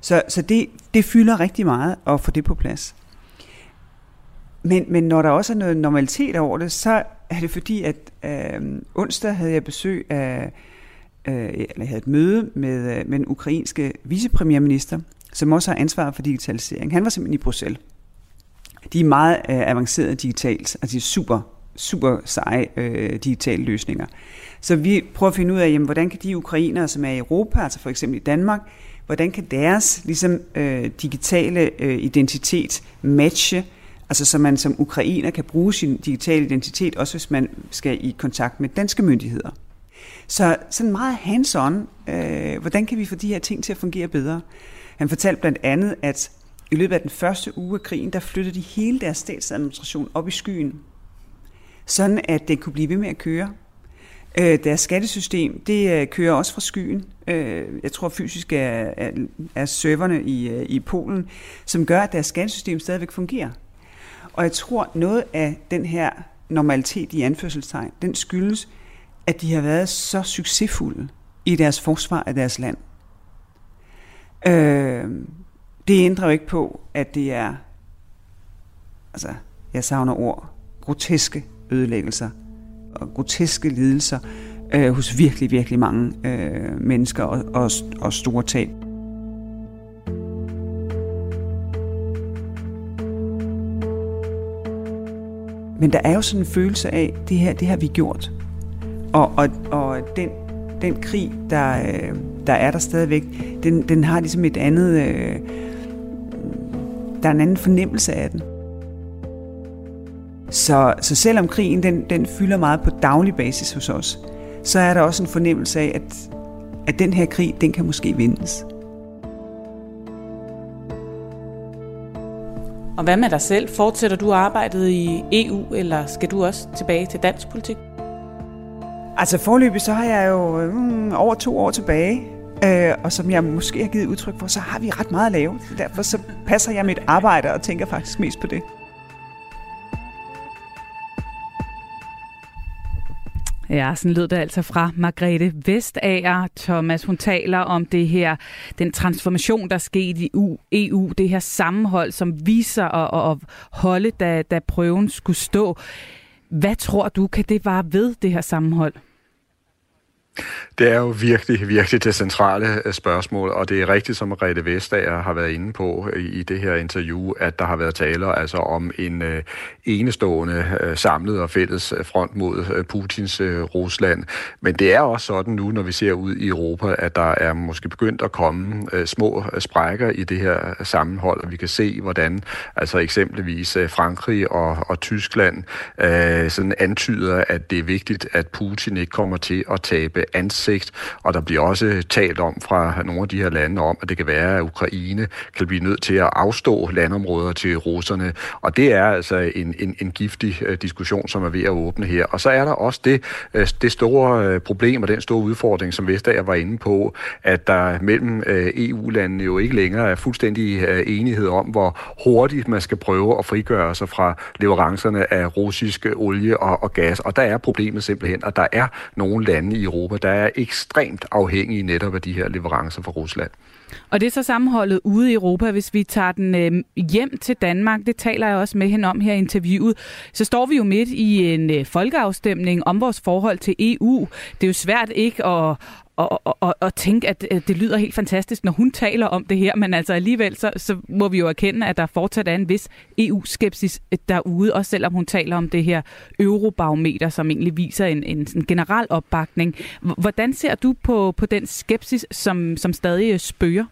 Så, så det, det fylder rigtig meget at få det på plads. Men, men når der også er noget normalitet over det, så er det fordi, at øh, onsdag havde jeg besøg af, øh, eller jeg havde et møde med, øh, med den ukrainske vicepremierminister, som også har ansvar for digitalisering. Han var simpelthen i Bruxelles. De er meget øh, avancerede digitalt, altså de er super, super seje øh, digitale løsninger. Så vi prøver at finde ud af, jamen, hvordan kan de ukrainere, som er i Europa, altså for eksempel i Danmark, hvordan kan deres ligesom, øh, digitale øh, identitet matche Altså så man som ukrainer kan bruge sin digitale identitet, også hvis man skal i kontakt med danske myndigheder. Så sådan meget hands-on, øh, hvordan kan vi få de her ting til at fungere bedre? Han fortalte blandt andet, at i løbet af den første uge af krigen, der flyttede de hele deres statsadministration op i skyen, sådan at det kunne blive ved med at køre. Øh, deres skattesystem, det øh, kører også fra skyen. Øh, jeg tror fysisk er, er, er serverne i, øh, i Polen, som gør, at deres skattesystem stadigvæk fungerer. Og jeg tror, noget af den her normalitet i anførselstegn, den skyldes, at de har været så succesfulde i deres forsvar af deres land. Øh, det ændrer jo ikke på, at det er, altså, jeg savner ord, groteske ødelæggelser og groteske lidelser øh, hos virkelig, virkelig mange øh, mennesker og, og, og store tab. Men der er jo sådan en følelse af, det her, det har vi gjort. Og, og, og den, den krig, der, øh, der er der stadigvæk, den, den har ligesom et andet... Øh, der er en anden fornemmelse af den. Så, så selvom krigen den, den fylder meget på daglig basis hos os, så er der også en fornemmelse af, at, at den her krig, den kan måske vindes. Og hvad med dig selv? Fortsætter du arbejdet i EU, eller skal du også tilbage til dansk politik? Altså forløbig, så har jeg jo mm, over to år tilbage, øh, og som jeg måske har givet udtryk for, så har vi ret meget at lave. Derfor så passer jeg mit arbejde og tænker faktisk mest på det. Ja, sådan lød det altså fra Margrethe Vestager. Thomas, hun taler om det her, den transformation, der skete i EU, det her sammenhold, som viser at, at holde, da, da prøven skulle stå. Hvad tror du, kan det være ved det her sammenhold? Det er jo virkelig, virkelig det centrale øh, spørgsmål, og det er rigtigt, som Rette Vestager har været inde på øh, i det her interview, at der har været taler altså om en øh, enestående samlet og fælles front mod Putins Rusland. Men det er også sådan nu, når vi ser ud i Europa, at der er måske begyndt at komme små sprækker i det her sammenhold, og vi kan se, hvordan altså eksempelvis Frankrig og, og Tyskland øh, sådan antyder, at det er vigtigt, at Putin ikke kommer til at tabe ansigt, og der bliver også talt om fra nogle af de her lande om, at det kan være, at Ukraine kan blive nødt til at afstå landområder til russerne, og det er altså en, en, en giftig øh, diskussion, som er ved at åbne her. Og så er der også det, øh, det store øh, problem og den store udfordring, som Vestager var inde på, at der mellem EU-landene jo ikke længere er fuldstændig enighed om, hvor hurtigt man skal prøve at frigøre sig fra leverancerne af russisk olie og, og gas. Og der er problemet simpelthen, at der er nogle lande i Europa, der er ekstremt afhængige netop af de her leverancer fra Rusland. Og det er så sammenholdet ude i Europa, hvis vi tager den øh, hjem til Danmark, det taler jeg også med hende om her i interviewet, så står vi jo midt i en øh, folkeafstemning om vores forhold til EU. Det er jo svært ikke at, og, og, og, og tænke, at det lyder helt fantastisk, når hun taler om det her, men altså alligevel, så, så må vi jo erkende, at der fortsat er en vis EU-skepsis øh, derude, også selvom hun taler om det her eurobarometer, som egentlig viser en, en sådan generel opbakning. Hvordan ser du på, på den skepsis, som, som stadig øh, spørger?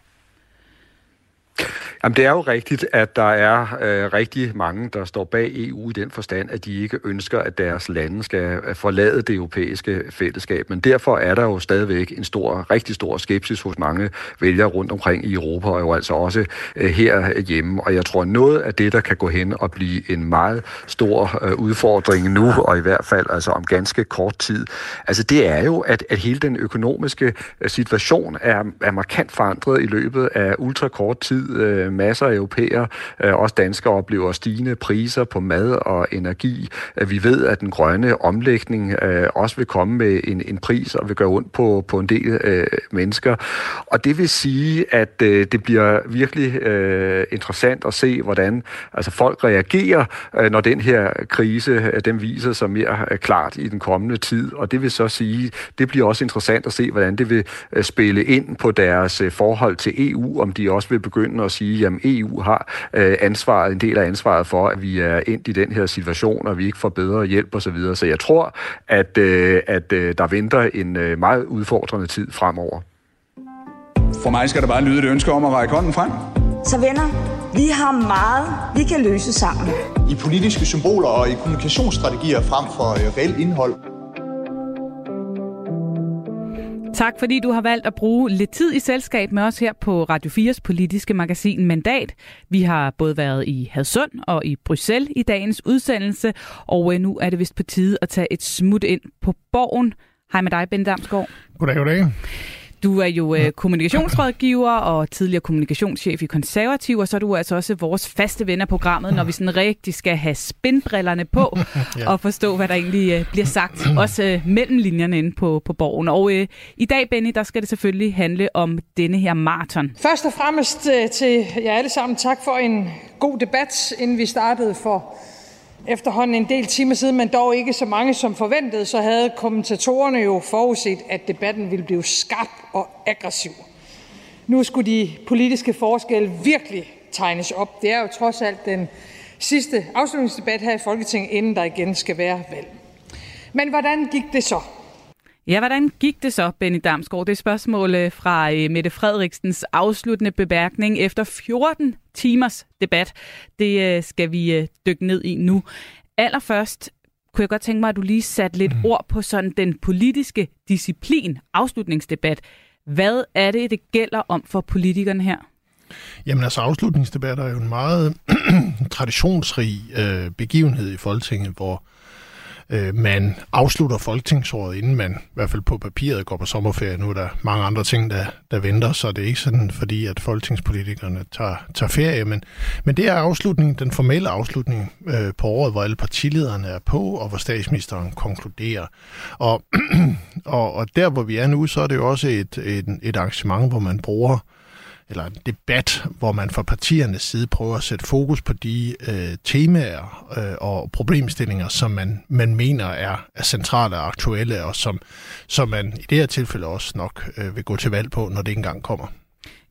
Jamen, det er jo rigtigt, at der er øh, rigtig mange, der står bag EU i den forstand, at de ikke ønsker, at deres lande skal øh, forlade det europæiske fællesskab. Men derfor er der jo stadigvæk en stor, rigtig stor skepsis hos mange vælgere rundt omkring i Europa, og jo altså også øh, her hjemme. Og jeg tror, noget af det, der kan gå hen og blive en meget stor øh, udfordring nu, og i hvert fald altså om ganske kort tid, altså det er jo, at, at hele den økonomiske øh, situation er, er markant forandret i løbet af ultrakort tid øh, masser af europæer, øh, også danskere, oplever stigende priser på mad og energi. Øh, vi ved, at den grønne omlægning øh, også vil komme med en, en pris og vil gøre ondt på, på en del øh, mennesker. Og det vil sige, at øh, det bliver virkelig øh, interessant at se, hvordan altså folk reagerer, øh, når den her krise øh, den viser sig mere øh, klart i den kommende tid. Og det vil så sige, det bliver også interessant at se, hvordan det vil øh, spille ind på deres øh, forhold til EU, om de også vil begynde at sige, at EU har øh, ansvaret, en del af ansvaret for, at vi er ind i den her situation, og vi ikke får bedre hjælp osv. Så, videre. så jeg tror, at, øh, at øh, der venter en meget udfordrende tid fremover. For mig skal der bare lyde et ønske om at række hånden frem. Så venner, vi har meget, vi kan løse sammen. I politiske symboler og i kommunikationsstrategier frem for reelt indhold. Tak fordi du har valgt at bruge lidt tid i selskab med os her på Radio 4's politiske magasin Mandat. Vi har både været i Hadsund og i Bruxelles i dagens udsendelse, og øh, nu er det vist på tide at tage et smut ind på borgen. Hej med dig, Ben Damsgaard. Goddag, goddag. Du er jo øh, kommunikationsrådgiver og tidligere kommunikationschef i Konservativ, og så er du altså også vores faste ven af programmet, når vi sådan rigtig skal have spindbrillerne på <laughs> ja. og forstå, hvad der egentlig øh, bliver sagt, også øh, mellem linjerne inde på, på borgen. Og øh, i dag, Benny, der skal det selvfølgelig handle om denne her maraton. Først og fremmest øh, til jer alle sammen tak for en god debat, inden vi startede for efterhånden en del timer siden, men dog ikke så mange som forventet, så havde kommentatorerne jo forudset, at debatten ville blive skarp og aggressiv. Nu skulle de politiske forskelle virkelig tegnes op. Det er jo trods alt den sidste afslutningsdebat her i Folketinget, inden der igen skal være valg. Men hvordan gik det så? Ja, hvordan gik det så, Benny Damsgaard? Det er spørgsmål øh, fra øh, Mette Frederiksens afsluttende bemærkning efter 14 timers debat. Det øh, skal vi dykke ned i nu. Allerførst kunne jeg godt tænke mig, at du lige satte lidt mm. ord på sådan den politiske disciplin, afslutningsdebat. Hvad er det, det gælder om for politikerne her? Jamen altså afslutningsdebatter er jo en meget <clears throat> traditionsrig øh, begivenhed i Folketinget, hvor øh, Øh, man afslutter folketingsåret, inden man i hvert fald på papiret går på sommerferie. Nu er der mange andre ting, der, der venter, så det er ikke sådan, fordi at folketingspolitikerne tager, tager ferie. Men, men det er afslutningen, den formelle afslutning øh, på året, hvor alle partilederne er på, og hvor statsministeren konkluderer. Og, <clears throat> og, og der, hvor vi er nu, så er det jo også et, et, et arrangement, hvor man bruger eller en debat, hvor man fra partiernes side prøver at sætte fokus på de øh, temaer øh, og problemstillinger, som man, man mener er, er centrale og aktuelle, og som, som man i det her tilfælde også nok øh, vil gå til valg på, når det engang kommer.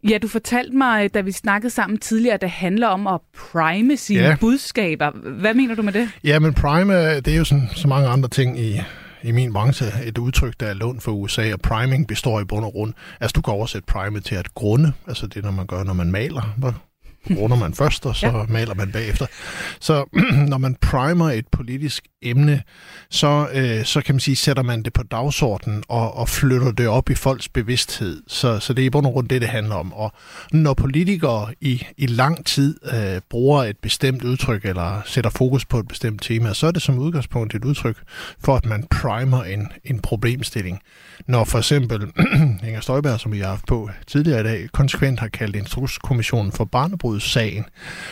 Ja, du fortalte mig, da vi snakkede sammen tidligere, at det handler om at prime sine ja. budskaber. Hvad mener du med det? Ja, men prime, det er jo sådan, så mange andre ting i, i min branche et udtryk, der er lånt for USA, og priming består i bund og grund. Altså, du kan oversætte prime til at grunde, altså det, når man gør, når man maler runder man først, og så ja. maler man bagefter. Så <clears throat> når man primer et politisk emne, så, øh, så kan man sige, sætter man det på dagsordenen og, og flytter det op i folks bevidsthed. Så, så det er i bund og grund det, det handler om. Og når politikere i, i lang tid øh, bruger et bestemt udtryk eller sætter fokus på et bestemt tema, så er det som udgangspunkt et udtryk for, at man primer en, en problemstilling. Når for eksempel <clears throat> Inger Støjberg, som vi har haft på tidligere i dag, konsekvent har kaldt Instrukskommissionen for sagen.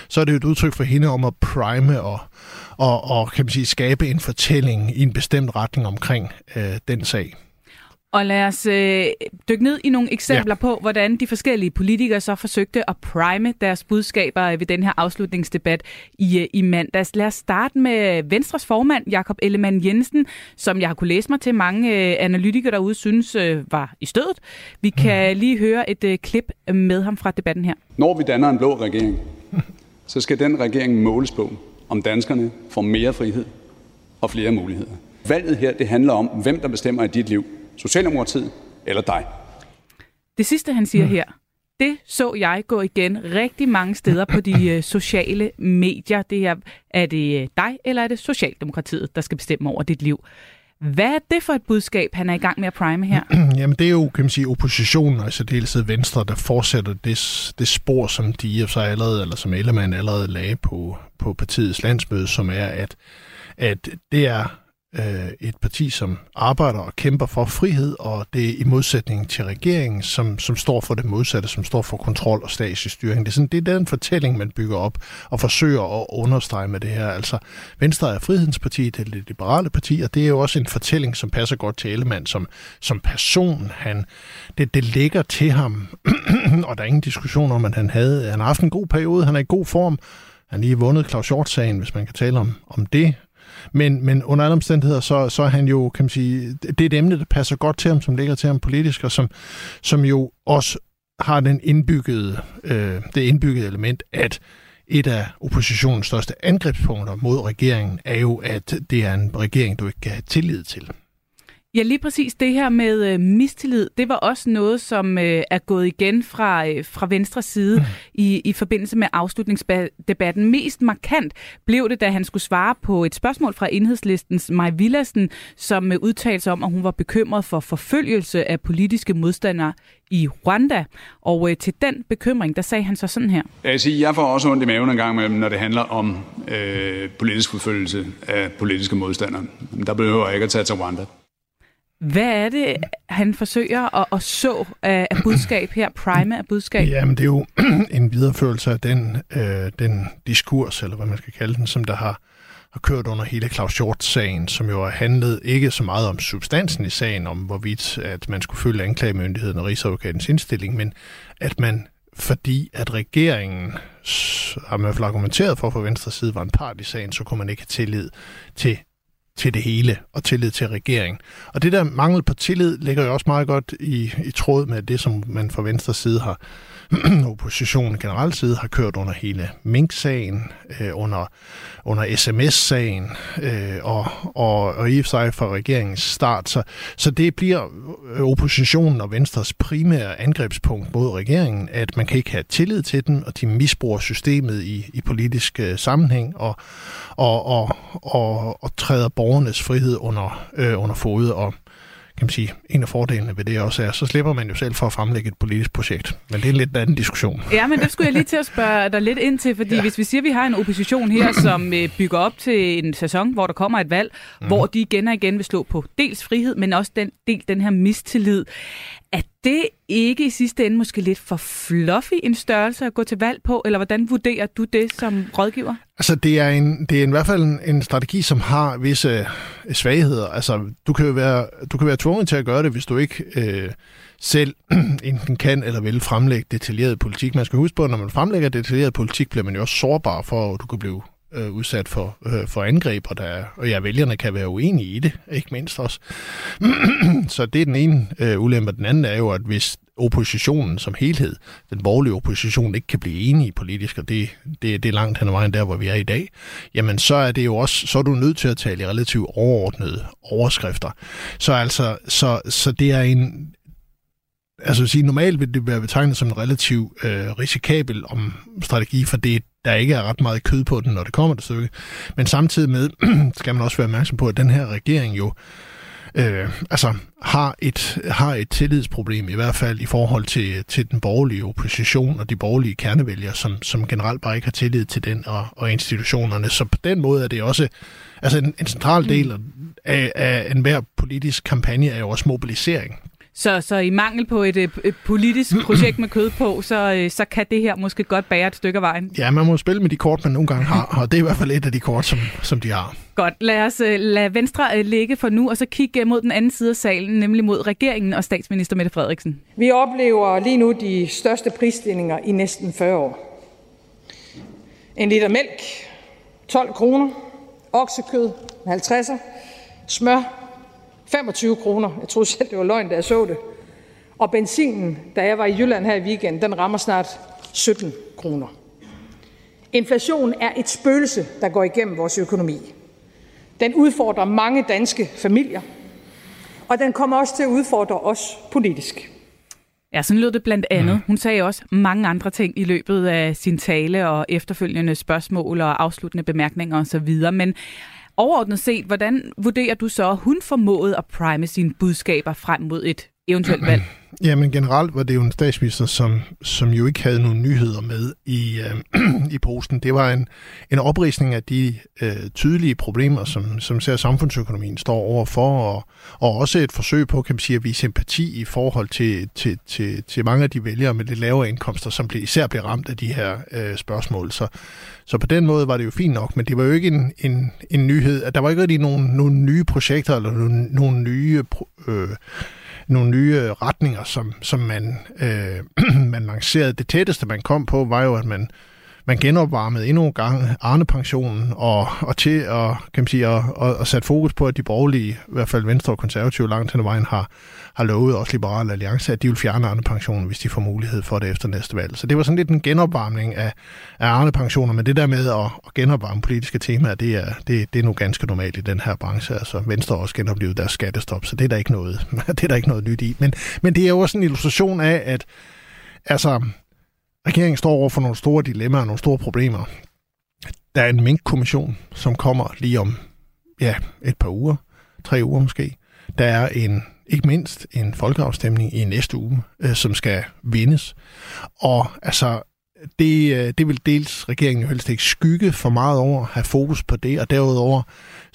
så er det et udtryk for hende om at prime og, og, og kan man sige, skabe en fortælling i en bestemt retning omkring øh, den sag. Og lad os øh, dykke ned i nogle eksempler ja. på, hvordan de forskellige politikere så forsøgte at prime deres budskaber ved den her afslutningsdebat i, øh, i mandags. Lad os starte med Venstres formand, Jakob Ellemann Jensen, som jeg har kunne læse mig til mange øh, analytikere derude synes øh, var i stødet. Vi kan mm. lige høre et øh, klip med ham fra debatten her. Når vi danner en blå regering, <laughs> så skal den regering måles på, om danskerne får mere frihed og flere muligheder. Valget her, det handler om, hvem der bestemmer i dit liv. Socialdemokratiet eller dig. Det sidste, han siger mm. her, det så jeg gå igen rigtig mange steder på de <clears throat> øh, sociale medier. Det her, er det øh, dig, eller er det Socialdemokratiet, der skal bestemme over dit liv? Hvad er det for et budskab, han er i gang med at prime her? <clears throat> Jamen det er jo, kan man sige, oppositionen, altså dels Venstre, der fortsætter det, det spor, som de i sig allerede, eller som Ellemann allerede lagde på, på partiets landsmøde, som er, at, at det er øh, et parti, som arbejder og kæmper for frihed, og det er i modsætning til regeringen, som, som står for det modsatte, som står for kontrol og statslig styring. Det er, sådan, det er den fortælling, man bygger op og forsøger at understrege med det her. Altså, Venstre er frihedens parti, det er det liberale parti, og det er jo også en fortælling, som passer godt til Ellemann som, som person. Han, det, det ligger til ham, <clears throat> og der er ingen diskussion om, at han havde han har haft en god periode, han er i god form, han lige vundet Claus Hjort-sagen, hvis man kan tale om, om det. Men, men under alle omstændigheder, så, så er han jo, kan man sige, det er et emne, der passer godt til ham, som ligger til ham politisk, og som, som jo også har den indbyggede, øh, det indbyggede element, at et af oppositionens største angrebspunkter mod regeringen er jo, at det er en regering, du ikke kan have tillid til. Ja, lige præcis det her med øh, mistillid, det var også noget, som øh, er gået igen fra, øh, fra venstre side mm. i, i forbindelse med afslutningsdebatten. Mest markant blev det, da han skulle svare på et spørgsmål fra enhedslistens Maj Villassen, som øh, udtalte sig om, at hun var bekymret for forfølgelse af politiske modstandere i Rwanda. Og øh, til den bekymring, der sagde han så sådan her. Jeg, sige, jeg får også ondt i maven en gang imellem, når det handler om øh, politisk forfølgelse af politiske modstandere. Der behøver jeg ikke at tage til Rwanda. Hvad er det, han forsøger at, at så af, af budskab her, prime af budskab? Jamen, det er jo <clears throat> en videreførelse af den, øh, den diskurs, eller hvad man skal kalde den, som der har, har kørt under hele Claus Hjort-sagen, som jo har handlet ikke så meget om substansen i sagen, om hvorvidt at man skulle følge anklagemyndigheden og Rigsadvokatens indstilling, men at man fordi at regeringen, har man i hvert fald argumenteret for fra venstre side, var en part i sagen, så kunne man ikke have tillid til til det hele og tillid til regeringen. Og det der mangel på tillid ligger jo også meget godt i, i tråd med det, som man fra venstre side har, <clears throat> oppositionen generelt side har kørt under hele Mink-sagen, øh, under, under sms-sagen øh, og, og, og i og for sig fra regeringens start. Så, så det bliver øh, oppositionen og Venstres primære angrebspunkt mod regeringen, at man kan ikke have tillid til den, og de misbruger systemet i, i politisk øh, sammenhæng og, og, og, og, og træder borgernes frihed under, øh, under fod. Og kan man sige, en af fordelene ved det også er, så slipper man jo selv for at fremlægge et politisk projekt. Men det er en lidt anden diskussion. Ja, men det skulle jeg lige til at spørge dig lidt ind til, fordi ja. hvis vi siger, at vi har en opposition her, <clears throat> som øh, bygger op til en sæson, hvor der kommer et valg, mm. hvor de igen og igen vil slå på dels frihed, men også den del den her mistillid. Er det ikke i sidste ende måske lidt for fluffy en størrelse at gå til valg på, eller hvordan vurderer du det som rådgiver? Altså, det er, en, det er i hvert fald en, en strategi, som har visse øh, svagheder. Altså, du kan jo være, du kan være tvunget til at gøre det, hvis du ikke øh, selv <clears throat> enten kan eller vil fremlægge detaljeret politik. Man skal huske på, at når man fremlægger detaljeret politik, bliver man jo også sårbar for, at du kan blive øh, udsat for, øh, for angreb, og, der, og ja, vælgerne kan være uenige i det, ikke mindst også. <clears throat> så det er den ene øh, ulempe. Den anden er jo, at hvis oppositionen som helhed, den borgerlige opposition, ikke kan blive enige politisk, og det, det, det er langt hen ad vejen der, hvor vi er i dag, jamen så er det jo også, så er du nødt til at tale i relativt overordnede overskrifter. Så altså, så, så det er en, altså sige, normalt vil det være betegnet som en relativt øh, risikabel om strategi, for det der ikke er ret meget kød på den, når det kommer til stykke. Men samtidig med <clears throat> skal man også være opmærksom på, at den her regering jo øh, altså har et, har et tillidsproblem, i hvert fald i forhold til, til den borgerlige opposition og de borgerlige kernevælgere, som, som generelt bare ikke har tillid til den og, og institutionerne. Så på den måde er det også altså en, en central del af, af enhver politisk kampagne er jo også mobilisering. Så, så i mangel på et, et politisk projekt med kød på, så, øh, så kan det her måske godt bære et stykke af vejen. Ja, man må spille med de kort, man nogle gange har, og det er i hvert fald et af de kort, som, som de har. Godt, lad os uh, lade Venstre uh, ligge for nu, og så kigge mod den anden side af salen, nemlig mod regeringen og statsminister Mette Frederiksen. Vi oplever lige nu de største prisstigninger i næsten 40 år. En liter mælk, 12 kroner, oksekød, 50'er, smør, 25 kroner. Jeg troede selv, det var løgn, da jeg så det. Og benzinen, da jeg var i Jylland her i weekenden, den rammer snart 17 kroner. Inflation er et spøgelse, der går igennem vores økonomi. Den udfordrer mange danske familier, og den kommer også til at udfordre os politisk. Ja, sådan lød det blandt andet. Hun sagde også mange andre ting i løbet af sin tale og efterfølgende spørgsmål og afsluttende bemærkninger osv. Men Overordnet set, hvordan vurderer du så, at hun formåede at prime sine budskaber frem mod et eventuelt valg? <clears throat> Jamen generelt var det jo en statsminister, som, som jo ikke havde nogen nyheder med i, øh, <clears throat> i posten. Det var en, en oprisning af de øh, tydelige problemer, som, som ser samfundsøkonomien står overfor, og, og også et forsøg på, kan man sige, at vise empati i forhold til, til, til, til mange af de vælgere med lidt lavere indkomster, som blev, især blev ramt af de her øh, spørgsmål. Så, så på den måde var det jo fint nok, men det var jo ikke en, en, en nyhed. at Der var ikke rigtig nogen, nogen nye projekter eller nogen, nogen nye... Øh, nogle nye retninger, som, som man, øh, <clears throat> man lancerede. Det tætteste, man kom på, var jo, at man, man genopvarmede endnu en gang Arne-pensionen og, og til at, kan man sige, at, at, at sætte fokus på, at de borgerlige, i hvert fald Venstre og Konservative langt hen ad vejen, har, har lovet også Liberale Alliance, at de vil fjerne Arne-pensionen, hvis de får mulighed for det efter næste valg. Så det var sådan lidt en genopvarmning af, af Arne-pensioner, men det der med at, at genopvarme politiske temaer, det er, det, det er nu ganske normalt i den her branche. Altså Venstre har også genoplevet deres skattestop, så det er der ikke noget, <laughs> det er der ikke noget nyt i. Men, men det er jo også en illustration af, at altså, regeringen står over for nogle store dilemmaer og nogle store problemer. Der er en minkkommission, som kommer lige om ja, et par uger, tre uger måske. Der er en ikke mindst en folkeafstemning i næste uge, øh, som skal vindes. Og altså, det, øh, det vil dels regeringen jo helst ikke skygge for meget over, have fokus på det, og derudover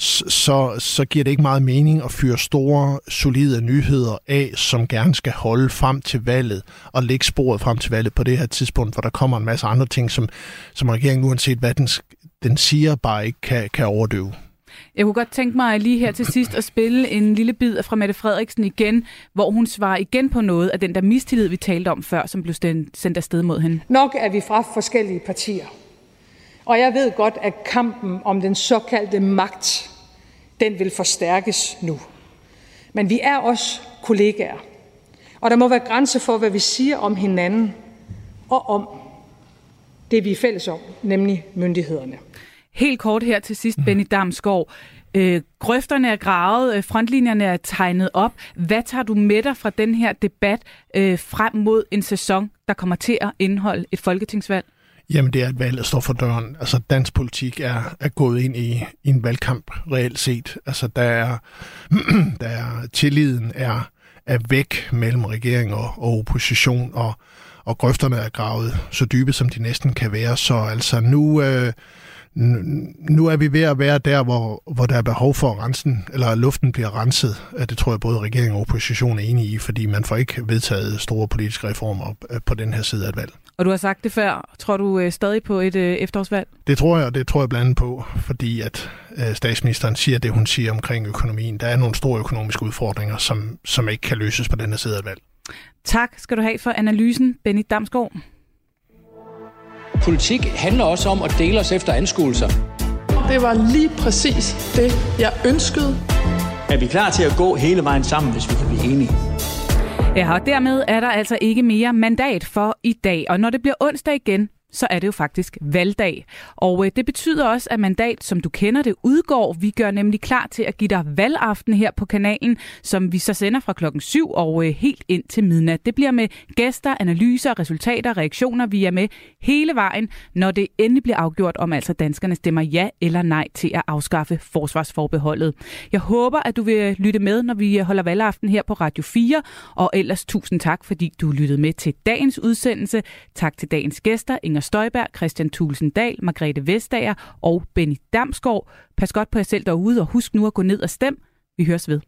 så, så giver det ikke meget mening at fyre store, solide nyheder af, som gerne skal holde frem til valget, og lægge sporet frem til valget på det her tidspunkt, hvor der kommer en masse andre ting, som, som regeringen uanset hvad den, den siger, bare ikke kan, kan overdøve. Jeg kunne godt tænke mig lige her til sidst at spille en lille bid fra Mette Frederiksen igen, hvor hun svarer igen på noget af den der mistillid, vi talte om før, som blev sendt afsted mod hende. Nok er vi fra forskellige partier. Og jeg ved godt, at kampen om den såkaldte magt, den vil forstærkes nu. Men vi er også kollegaer. Og der må være grænse for, hvad vi siger om hinanden og om det, vi er fælles om, nemlig myndighederne. Helt kort her til sidst, Benny Damsgaard. Øh, grøfterne er gravet, øh, frontlinjerne er tegnet op. Hvad tager du med dig fra den her debat øh, frem mod en sæson, der kommer til at indeholde et folketingsvalg? Jamen, det er at valget står for døren. Altså, dansk politik er, er gået ind i, i en valgkamp, reelt set. Altså, der er, <clears throat> der er tilliden er, er væk mellem regering og, og opposition, og, og grøfterne er gravet så dybe, som de næsten kan være. Så altså, nu... Øh, nu er vi ved at være der, hvor, hvor der er behov for at rense eller luften bliver renset. Det tror jeg både regering og opposition er enige i, fordi man får ikke vedtaget store politiske reformer øh, på den her side af et valg. Og du har sagt det før. Tror du øh, stadig på et øh, efterårsvalg? Det tror jeg, og det tror jeg blandt andet på, fordi at statsministeren siger det, hun siger omkring økonomien. Der er nogle store økonomiske udfordringer, som, som ikke kan løses på den her side af valg. Tak skal du have for analysen, Benny Damsgaard. Politik handler også om at dele os efter anskuelser. Det var lige præcis det, jeg ønskede. Er vi klar til at gå hele vejen sammen, hvis vi kan blive enige? Ja, og dermed er der altså ikke mere mandat for i dag. Og når det bliver onsdag igen, så er det jo faktisk valgdag. Og øh, det betyder også, at mandat, som du kender det, udgår. Vi gør nemlig klar til at give dig valgaften her på kanalen, som vi så sender fra klokken 7 og øh, helt ind til midnat. Det bliver med gæster, analyser, resultater, reaktioner. Vi er med hele vejen, når det endelig bliver afgjort, om altså danskerne stemmer ja eller nej til at afskaffe forsvarsforbeholdet. Jeg håber, at du vil lytte med, når vi holder valgaften her på Radio 4. Og ellers tusind tak, fordi du lyttede med til dagens udsendelse. Tak til dagens gæster, Inger Inger Støjberg, Christian Thulsen Dahl, Margrethe Vestager og Benny Damsgaard. Pas godt på jer selv derude, og husk nu at gå ned og stem. Vi høres ved.